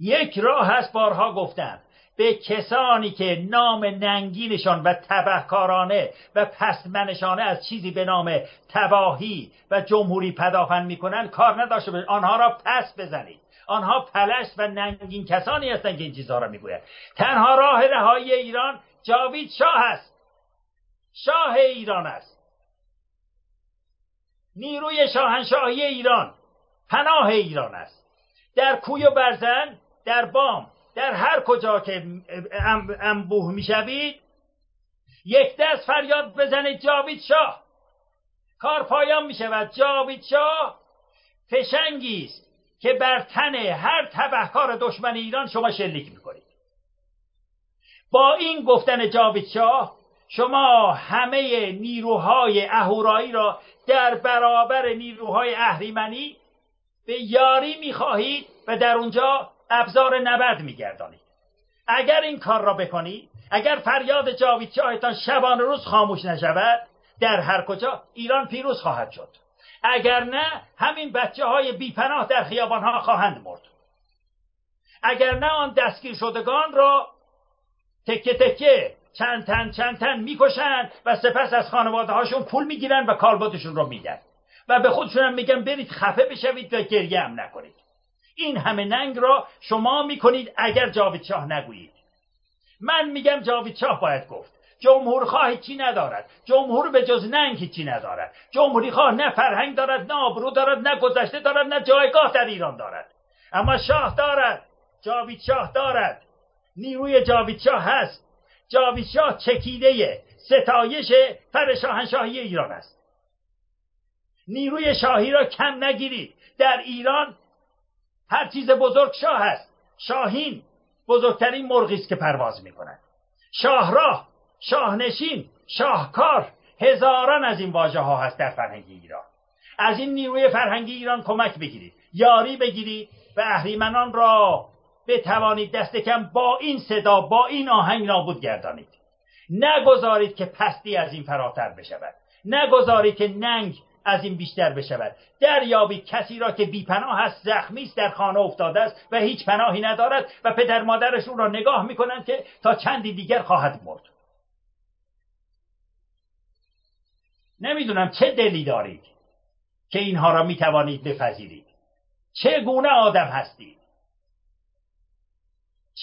یک راه هست بارها گفتم به کسانی که نام ننگینشان و تبهکارانه و پستمنشانه از چیزی به نام تباهی و جمهوری پدافند می‌کنند کار نداشته باشید. آنها را پس بزنید. آنها پلشت و ننگین کسانی هستند که این چیزها را می‌گویند. تنها راه رهایی ایران جاوید شاه است. شاه ایران است. نیروی شاهنشاهی ایران پناه ایران است. در کوی و برزن در بام در هر کجا که انبوه می‌شوید یک دست فریاد بزنید جاوید شاه. کار پایان می شود جاوید شاه. فشنگی است که بر تن هر تبهکار دشمن ایران شما شلیک می‌کنید. با این گفتن جاوید شاه شما همه نیروهای اهورایی را در برابر نیروهای اهریمنی به یاری می‌خواهید و در اونجا ابزار نبرد میگردانید. اگر این کار را بکنید اگر فریاد جاوید شاهتان شبان روز خاموش نشود در هر کجا ایران پیروز خواهد شد. اگر نه همین بچه های بیپناه در خیابان ها خواهند مرد. اگر نه آن دستگیر شدگان را تکه تکه چند تن چند تن می‌کشند و سپس از خانواده هاشون پول می‌گیرن و کالبدشون رو میدن. و به خودشون هم میگن برید خفه بشوید و گریه هم نکنید. این همه ننگ را شما می‌کنید اگر جاوید شاه نگویید. من میگم جاوید شاه باید گفت جمهور خواه چی ندارد؟ جمهور به جز ننگ چی ندارد. جمهوری خواه نه فرهنگ دارد نه آبرو دارد نه گذشته دارد نه جایگاه در ایران دارد. اما شاه دارد جاوید شاه دارد. نیروی جاوید شاه هست. جاوید شاه چکیده ستایش فر شاهنشاهی ایران است. نیروی شاهی را کم نگیرید در ایران هر چیز بزرگ شاه است. شاهین بزرگترین مرغی است که پرواز می کند شاهراه شاهنشین شاهکار هزاران از این واژه ها هست در فرهنگ ایران. از این نیروی فرهنگی ایران کمک بگیرید. یاری بگیرید و اهریمنان را بتوانید دست کم با این صدا با این آهنگ نابود گردانید. نگذارید که پستی از این فراتر بشود. نگذارید که ننگ از این بیشتر بشود. دریابید کسی را که بیپناه است زخمی است در خانه افتاده است و هیچ پناهی ندارد و پدر مادرش او را نگاه می‌کنند که تا چندی دیگر خواهد مرد. نمی‌دونم چه دلی دارید که اینها را می‌توانید بپذیرید. چگونه آدم هستید؟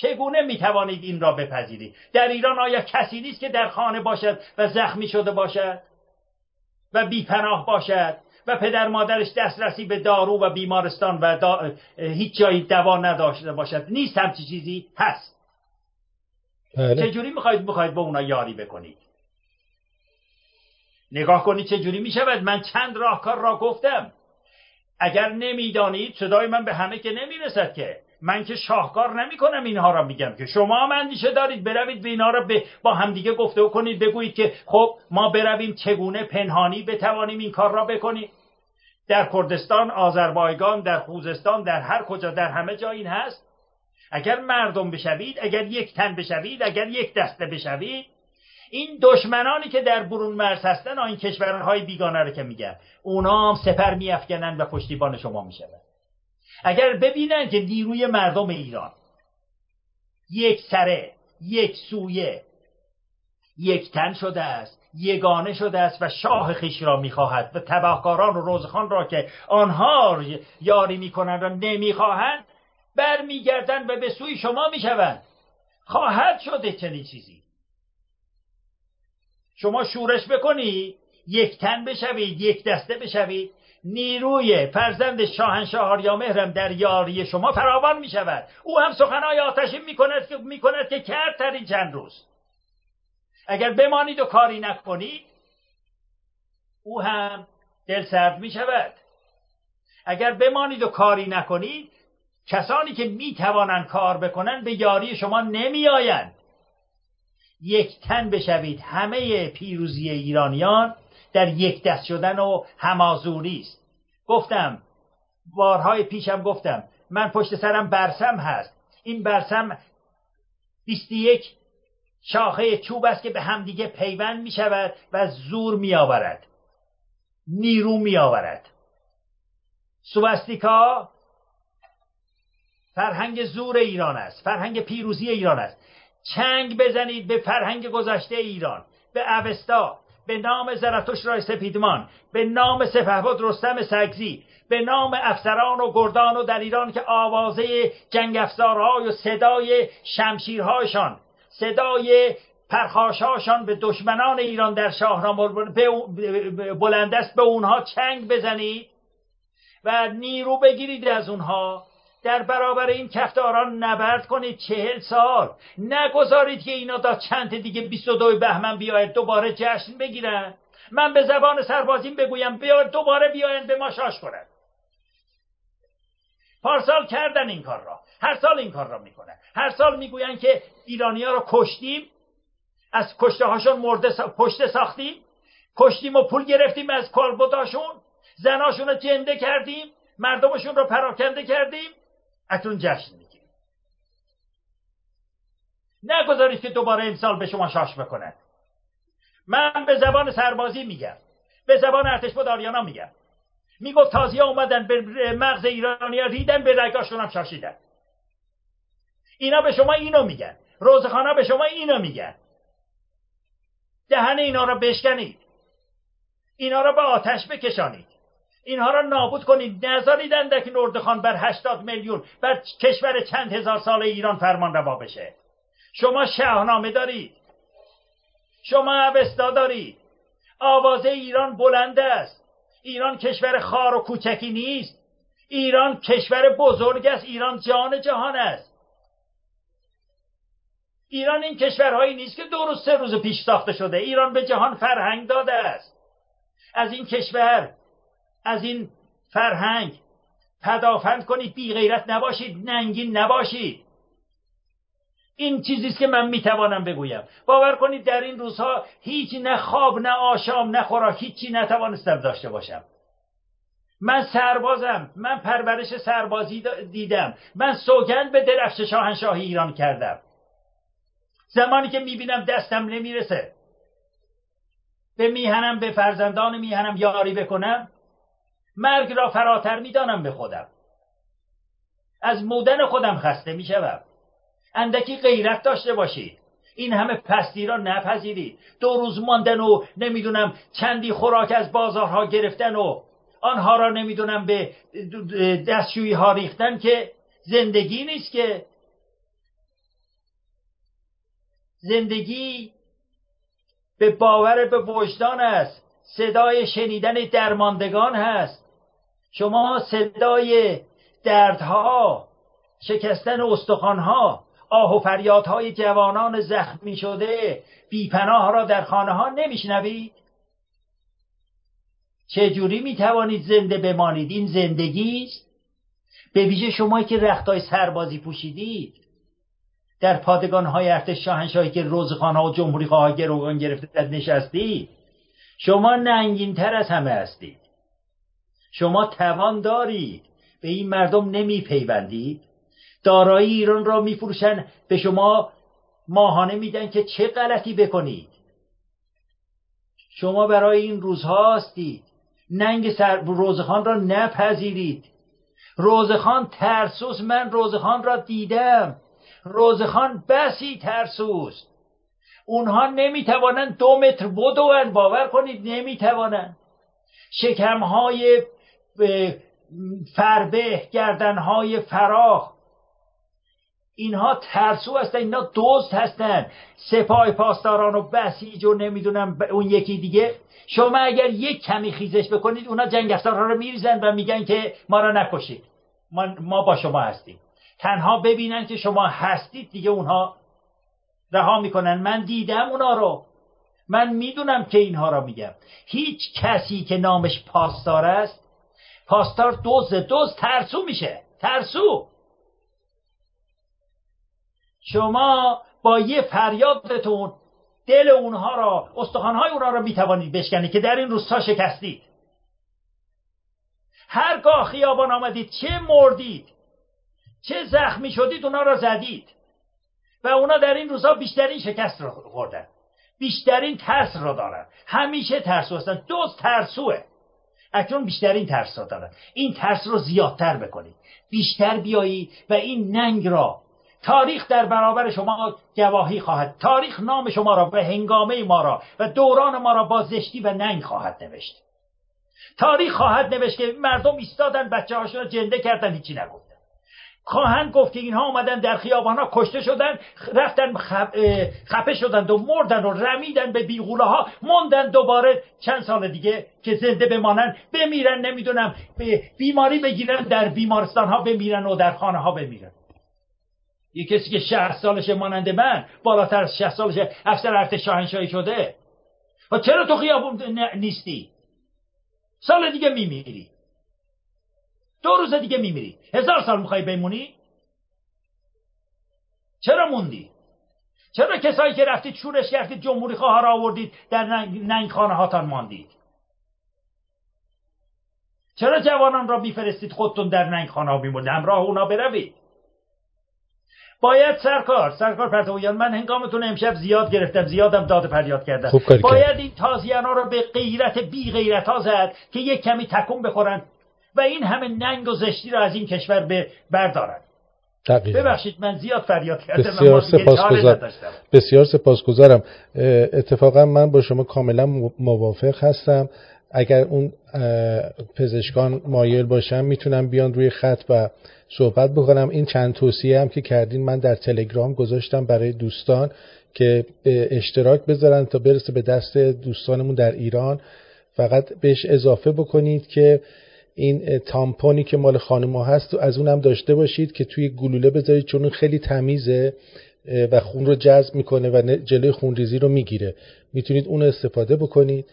چگونه می‌توانید این را بپذیرید؟ در ایران آیا کسی نیست که در خانه باشد و زخمی شده باشد؟ و بیپناه باشد؟ و پدر مادرش دسترسی به دارو و بیمارستان و هیچ جایی دوا نداشته باشد؟ نیست همچی چیزی؟ هست. بله. چجوری می‌خواید می‌خواید به اونا یاری بکنید؟ نگاه کنید چجوری می‌شود. من چند راهکار را گفتم. اگر نمی‌دانید صدای من به همه که نمی‌رسد که. من که شاهکار نمی کنم اینها را میگم که. شما هم اندیشه دارید بروید به اینا را با همدیگه گفته کنید بگویید که خب ما برویم چگونه پنهانی بتوانیم این کار را بکنیم. در کردستان آذربایجان در خوزستان در هر کجا در همه جا این هست. اگر مردم بشوید اگر یک تن بشوید اگر یک دسته بشوید این دشمنانی که در برون مرز هستن این کشورهای بیگانه رو که میگم اونا هم سپر میافکنن و پشتیبان شما میشون اگر ببینن که نیروی مردم ایران یک سره یک سویه یک تن شده است یگانه شده است و شاه خیش را می‌خواهد و تباهکاران و روزخان را که آنها یاری می‌کنند و نمی‌خواهند برمیگردند و به سوی شما می‌شوند. خواهد شده چنین چیزی. شما شورش بکنی یک تن بشوید یک دسته بشوید. نیروی فرزند شاهنشاه آریامهرم در یاری شما فراوان می شود او هم سخنهای آتشین می کند که, می کند که کرد در این چند روز. اگر بمانید و کاری نکنید او هم دل سرد می شود اگر بمانید و کاری نکنید کسانی که می توانند کار بکنند به یاری شما نمی آیند یک تن بشوید. همه پیروزی ایرانیان در یک دست شدن و همازوری است. گفتم بارهای پیشم گفتم من پشت سرم برسم هست. این برسم 21 شاخه چوب است که به همدیگه پیوند می شود و زور می آورد نیرو می آورد سوبستیکا فرهنگ زور ایران است. فرهنگ پیروزی ایران است. چنگ بزنید به فرهنگ گذشته ایران به اوستا. به نام زرتوش رای سپیدمان به نام سپهبد رستم سگزی به نام افسران و گردان و در ایران که آوازه جنگ افزارهای و صدای شمشیرهایشان صدای پرخاشهاشان به دشمنان ایران در شاهنامه بلند است به اونها چنگ بزنید و نیرو بگیرید از اونها. در برابر این کفتاران نبرد کنید چهل سال. نگذارید که اینا تا چند دیگه 22 بهمن بیاید دوباره جشن بگیرن. من به زبان سربازیم بگویم بیاید دوباره بیاین به ما شاش کنن. پارسال کردن این کار را. هر سال این کار را می‌کنن. هر سال می‌گوین که ایرانی ها را کشتیم. از کشته هاشون مرده سا... ساختیم. کشتیم و پول گرفتیم از کالبداشون. زناشون رو جنده کردیم. مردمشون رو پراکنده کردیم. اکنون جشن می‌گیریم. نگذارید که دوباره امسال به شما شاش بکنند من به زبان سربازی میگم. به زبان ارتش آریانا میگم. می‌گفت تازی اومدن به مغز ایرانی ریدن به رگاشون هم شاشیدن. اینا به شما اینو میگن. روزخانه به شما اینو میگن. دهن اینا رو بشکنید. اینا رو به آتش بکشانید. اینها را نابود کنید. نذارید اندک نردخان بر هشتاد میلیون بر کشور چند هزار سال ایران فرمان روا بشه. شما شاهنامه دارید. شما اوستا دارید. آوازه ایران بلند است. ایران کشور خار و کوچکی نیست. ایران کشور بزرگ است. ایران جان جهان است. ایران این کشورهایی نیست که دو روز سه روز پیش ساخته شده. ایران به جهان فرهنگ داده است. از این کشور از این فرهنگ پدافند کنید بی غیرت نباشید ننگین نباشید. این چیزی که من می‌توانم بگویم. باور کنید در این روزها هیچ نه خواب نه آشام نه خوراک هیچی نتوانستم داشته باشم. من سربازم من پرورش سربازی دیدم. من سوگند به درفش شاهنشاهی ایران کردم. زمانی که می‌بینم دستم نمی‌رسه. به میهنم به فرزندان میهنم یاری بکنم مرگ را فراتر می‌دانم به خودم. از مودن خودم خسته می‌شوم. اندکی غیرت داشته باشید. این همه پستی را نپذیرید. دو روز ماندن و نمی‌دونم چندی خوراک از بازارها گرفتن و آنها را نمی‌دونم به دستشویی ها ریختن که زندگی نیست که. زندگی به باور به وجدان است. صدای شنیدن درماندگان هست. شما صدای دردها شکستن استخوانها آه و فریادهای جوانان زخمی شده بیپناه را در خانه ها نمیشنوید چجوری می‌توانید زنده بمانید؟ این زندگی است؟ به ویژه شما که رختای سربازی پوشیدید. در پادگان های ارتش شاهنشاهی که روزخانه و جمهوری خواه گروگان گرفته نشستید شما ننگین تر از همه هستید. شما توان دارید. به این مردم نمیپیوندید. دارایی ایران را میفروشن. به شما ماهانه میدن که چه غلطی بکنید. شما برای این روزها هستید. ننگ سر روزخان را نپذیرید. روزخان ترسوس من روزخان را دیدم. روزخان بسی ترسوست. اونها نمی‌توانند دو متر بدون باور کنید نمی‌توانند. شکمهای فربه گردنهای فراخ. اینها ترسو هستن اینا دوست هستن. سپاه پاسداران و بسیج و نمی‌دونم اون یکی دیگه. شما اگر یک کمی خیزش بکنید اونا جنگ رو میریزن و میگن که ما را نکشید. ما, ما با شما هستیم. تنها ببینن که شما هستید دیگه اونها رها می‌کنن. من دیدم اونا رو. من می‌دونم که اینها را میگم. هیچ کسی که نامش پاسدار است پاسدار دوز دوز ترسو میشه. ترسو. شما با یه فریادتون دل اونها را استخوانهای اونها را می‌توانید بشکنید که در این روزها شکستید. هرگاه خیابان آمدید چه مردید چه زخمی شدید اونا را زدید. و اونا در این روزها بیشترین شکست را خوردن. بیشترین ترس را دارن. همیشه ترسو هستن. دوست ترسوه. اکنون بیشترین ترس را دارن. این ترس رو زیادتر بکنید. بیشتر بیایید و این ننگ را تاریخ در برابر شما گواهی خواهد. تاریخ نام شما را و هنگامه ما را و دوران ما را با زشتی و ننگ خواهد نوشت. تاریخ خواهد نوشت که مردم ایستادن بچه هاشون را جنده کردن هیچی نگفتن خواهند گفت که اینها آمدن در خیابان ها کشته شدن رفتن خفه شدند و مردن و رمیدن به بیغوله ها موندن دوباره. چند سال دیگه که زنده بمانن بمیرن نمی‌دونم به بیماری بگیرن در بیمارستان ها بمیرن و در خانه ها بمیرن. یه کسی که 60 سالشه مانند من بالاتر از 60 سالشه افسر ارتش شاهنشاهی شده. و چرا تو خیابون نیستی؟ سال دیگه میمیری. دو روز دیگه میمیری. هزار سال می‌خوای بمونی؟ چرا موندی؟ چرا کسایی که رفتید شورش کردید جمهوری خواه را آوردید در ننگ خانه هاتان ماندید چرا جوانان را میفرستید خودتون در ننگ خانه ها میمونید؟ همراه اونا بروید. باید سرکار سرکار پرتویان من هنگامتون امشب زیاد گرفتم زیادم داد فریاد کردم. باید این تازیان ها رو به غیرت بی غیرت ها زد که یک کمی تکون بخورن و این همه ننگ و زشتی رو از این کشور به بردارن ببخشید من زیاد فریاد کردم بسیار سپاسگزارم بسیار سپاسگزارم. اتفاقا من با شما کاملا موافق هستم. اگر اون پزشکان مایل باشن می‌تونم بیان روی خط و صحبت بکنم. این چند توصیه هم که کردین من در تلگرام گذاشتم برای دوستان که اشتراک بذارن تا برسه به دست دوستانمون در ایران. فقط بهش اضافه بکنید که این تامپونی که مال خانم هست و از اونم داشته باشید که توی گلوله بذارید چون خیلی تمیزه و خون رو جذب می‌کنه و جلوی خونریزی رو می‌گیره. می‌تونید اون استفاده بکنید.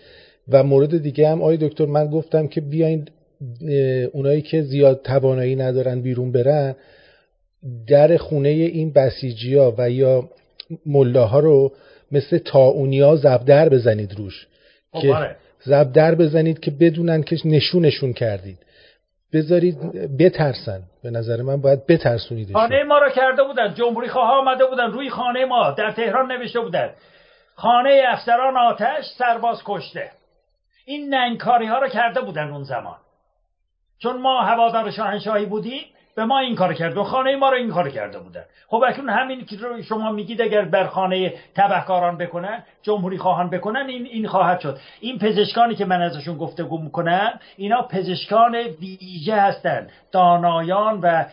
و مورد دیگه هم آقای دکتر من گفتم که بیاین اونایی که زیاد توانایی ندارن بیرون برن در خونه این بسیجی ها و یا ملاها رو مثل تاونیا زبدر بزنید روش. خب، که آره. زبدر بزنید که بدونن که نشونشون کردید. بذارید بترسن. به نظر من باید بترسونید خانه ما رو کرده بودن. جمهوری خواه آمده بودن روی خانه ما. در تهران نوشته بودن. خانه افسران آتش سرباز کشته. این ننگکاری ها رو کرده بودن اون زمان. چون ما هوادار شاهنشاهی بودیم به ما این کار کرد و خانه ما رو این کار کرده بودن. خب اکنون همین که شما میگید اگر بر خانه تبهکاران بکنن جمهوری خواهان بکنن این این خواهد شد. این پزشکانی که من ازشون گفتگو می‌کنم اینا پزشکان ویژه هستند دانایان و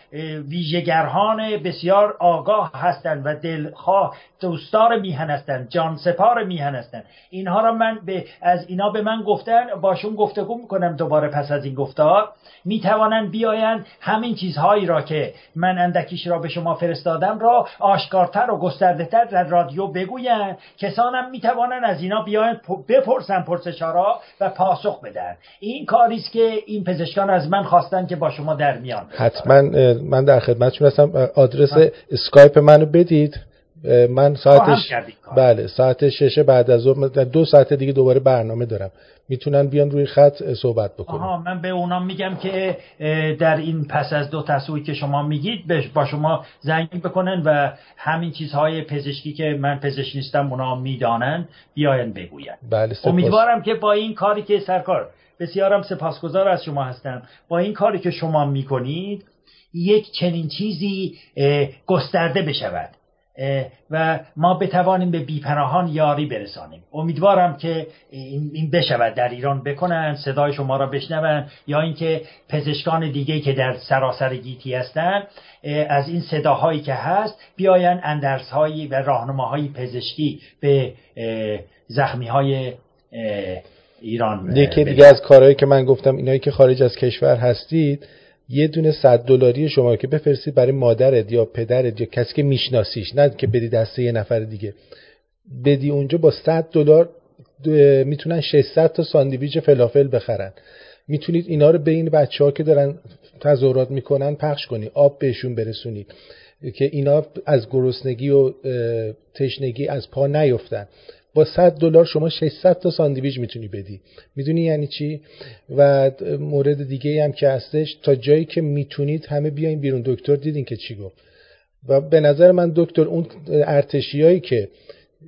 ویژگرهان بسیار آگاه هستند و دلخواه دوستار میهن هستند جان سپار میهن هستند اینها را من به از اینا به من گفتن باشون گفتگو می‌کنم دوباره پس از این گفتار. می‌توانند بیاین همین چیزهایی را که من اندکیش را به شما فرستادم را آشکارتر و گسترده در رادیو بگویند کسانم می‌توانند از اینا بیاین بپرسن پرسشارا و پاسخ بدن. این کاری است که این پزشکان از من خواستن که با شما در میان. حتما من در خدمتتون هستم. آدرس اسکایپ منو بدید. من ساعتش بله ساعت شش بعد از ظهر دو ساعت دیگه دوباره برنامه دارم. می‌تونن بیان روی خط صحبت بکنن. آها من به اونا میگم که در این پس از دو تصویی که شما میگید با شما زنگ بکنن و همین چیزهای پزشکی که من پزشک نیستم اونا می‌دانن بیاین بگوین. بله امیدوارم که با این کاری که سرکار بسیارم سپاسگزار از شما هستم. با این کاری که شما می‌کنید یک چنین چیزی گسترده بشود. و ما بتوانیم به بیپناهان یاری برسانیم. امیدوارم که این بشود در ایران بکنن صدای شما را بشنون یا اینکه پزشکان دیگه که در سراسر گیتی هستند از این صداهایی که هست بیاین اندرسهایی و راهنماهای پزشکی به زخمی های ایران یکی دیگه از کارهایی که من گفتم اینایی که خارج از کشور هستید یه دونه صد دلاری شما که بفرستید برای مادرت یا پدرت یا کسی که میشناسیش نه که بدی دسته یه نفر دیگه. بدی اونجا با 100 دلار می‌تونن 600 تا ساندویچ فلافل بخرن. می‌تونید اینا رو به این بچه ها که دارن تظاهرات می‌کنن پخش کنی آب بهشون برسونید که اینا از گرسنگی و تشنگی از پا نیفتن. با 100 دلار شما 600 تا ساندویچ می‌تونی بدی. می‌دونی یعنی چی؟ و مورد دیگه هم که هستش تا جایی که می‌تونید همه بیاین بیرون. دکتر دیدین که چی گفت. و به نظر من دکتر اون ارتشیایی که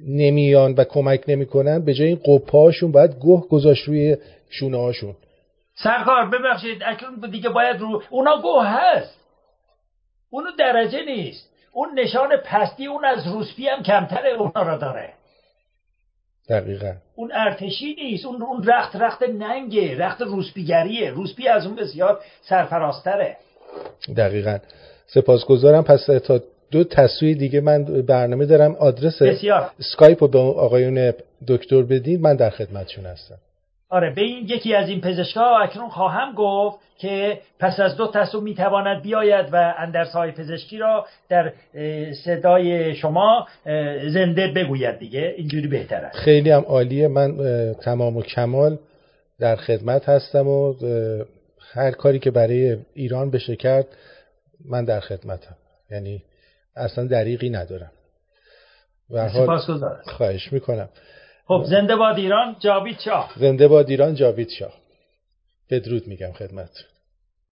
نمیان و کمک نمی‌کنن به جای این قپاشون باید گوه گذاشت روی شونه هاشون سرکار ببخشید اکنون دیگه باید رو اونا گوه هست. اونو درجه نیست. اون نشان پستی اون از روسپی هم کمتره اونا را داره. دقیقا. اون ارتشی نیست اون اون رخت رخت ننگه رخت روسپیگریه. روسپی از اون بسیار سرفراستره دقیقا. سپاسگزارم. پس تا دو تصویر دیگه من برنامه دارم. آدرس بسیار. سکایپ رو به آقایون دکتر بدید من در خدمتشون هستم. آره به این یکی از این پزشکا اکنون خواهم گفت که پس از دو تصویر می‌تواند بیاید و های پزشکی را در صدای شما زنده بگوید دیگه. اینجوری بهتره خیلی هم عالیه. من تمام و کمال در خدمت هستم و هر کاری که برای ایران بشه کرد من در خدمتم. یعنی اصلا دریقی ندارم. و خواهش می‌کنم. خب زنده باد ایران جاوید شاه. زنده باد ایران جاوید شاه. بدرود میگم خدمت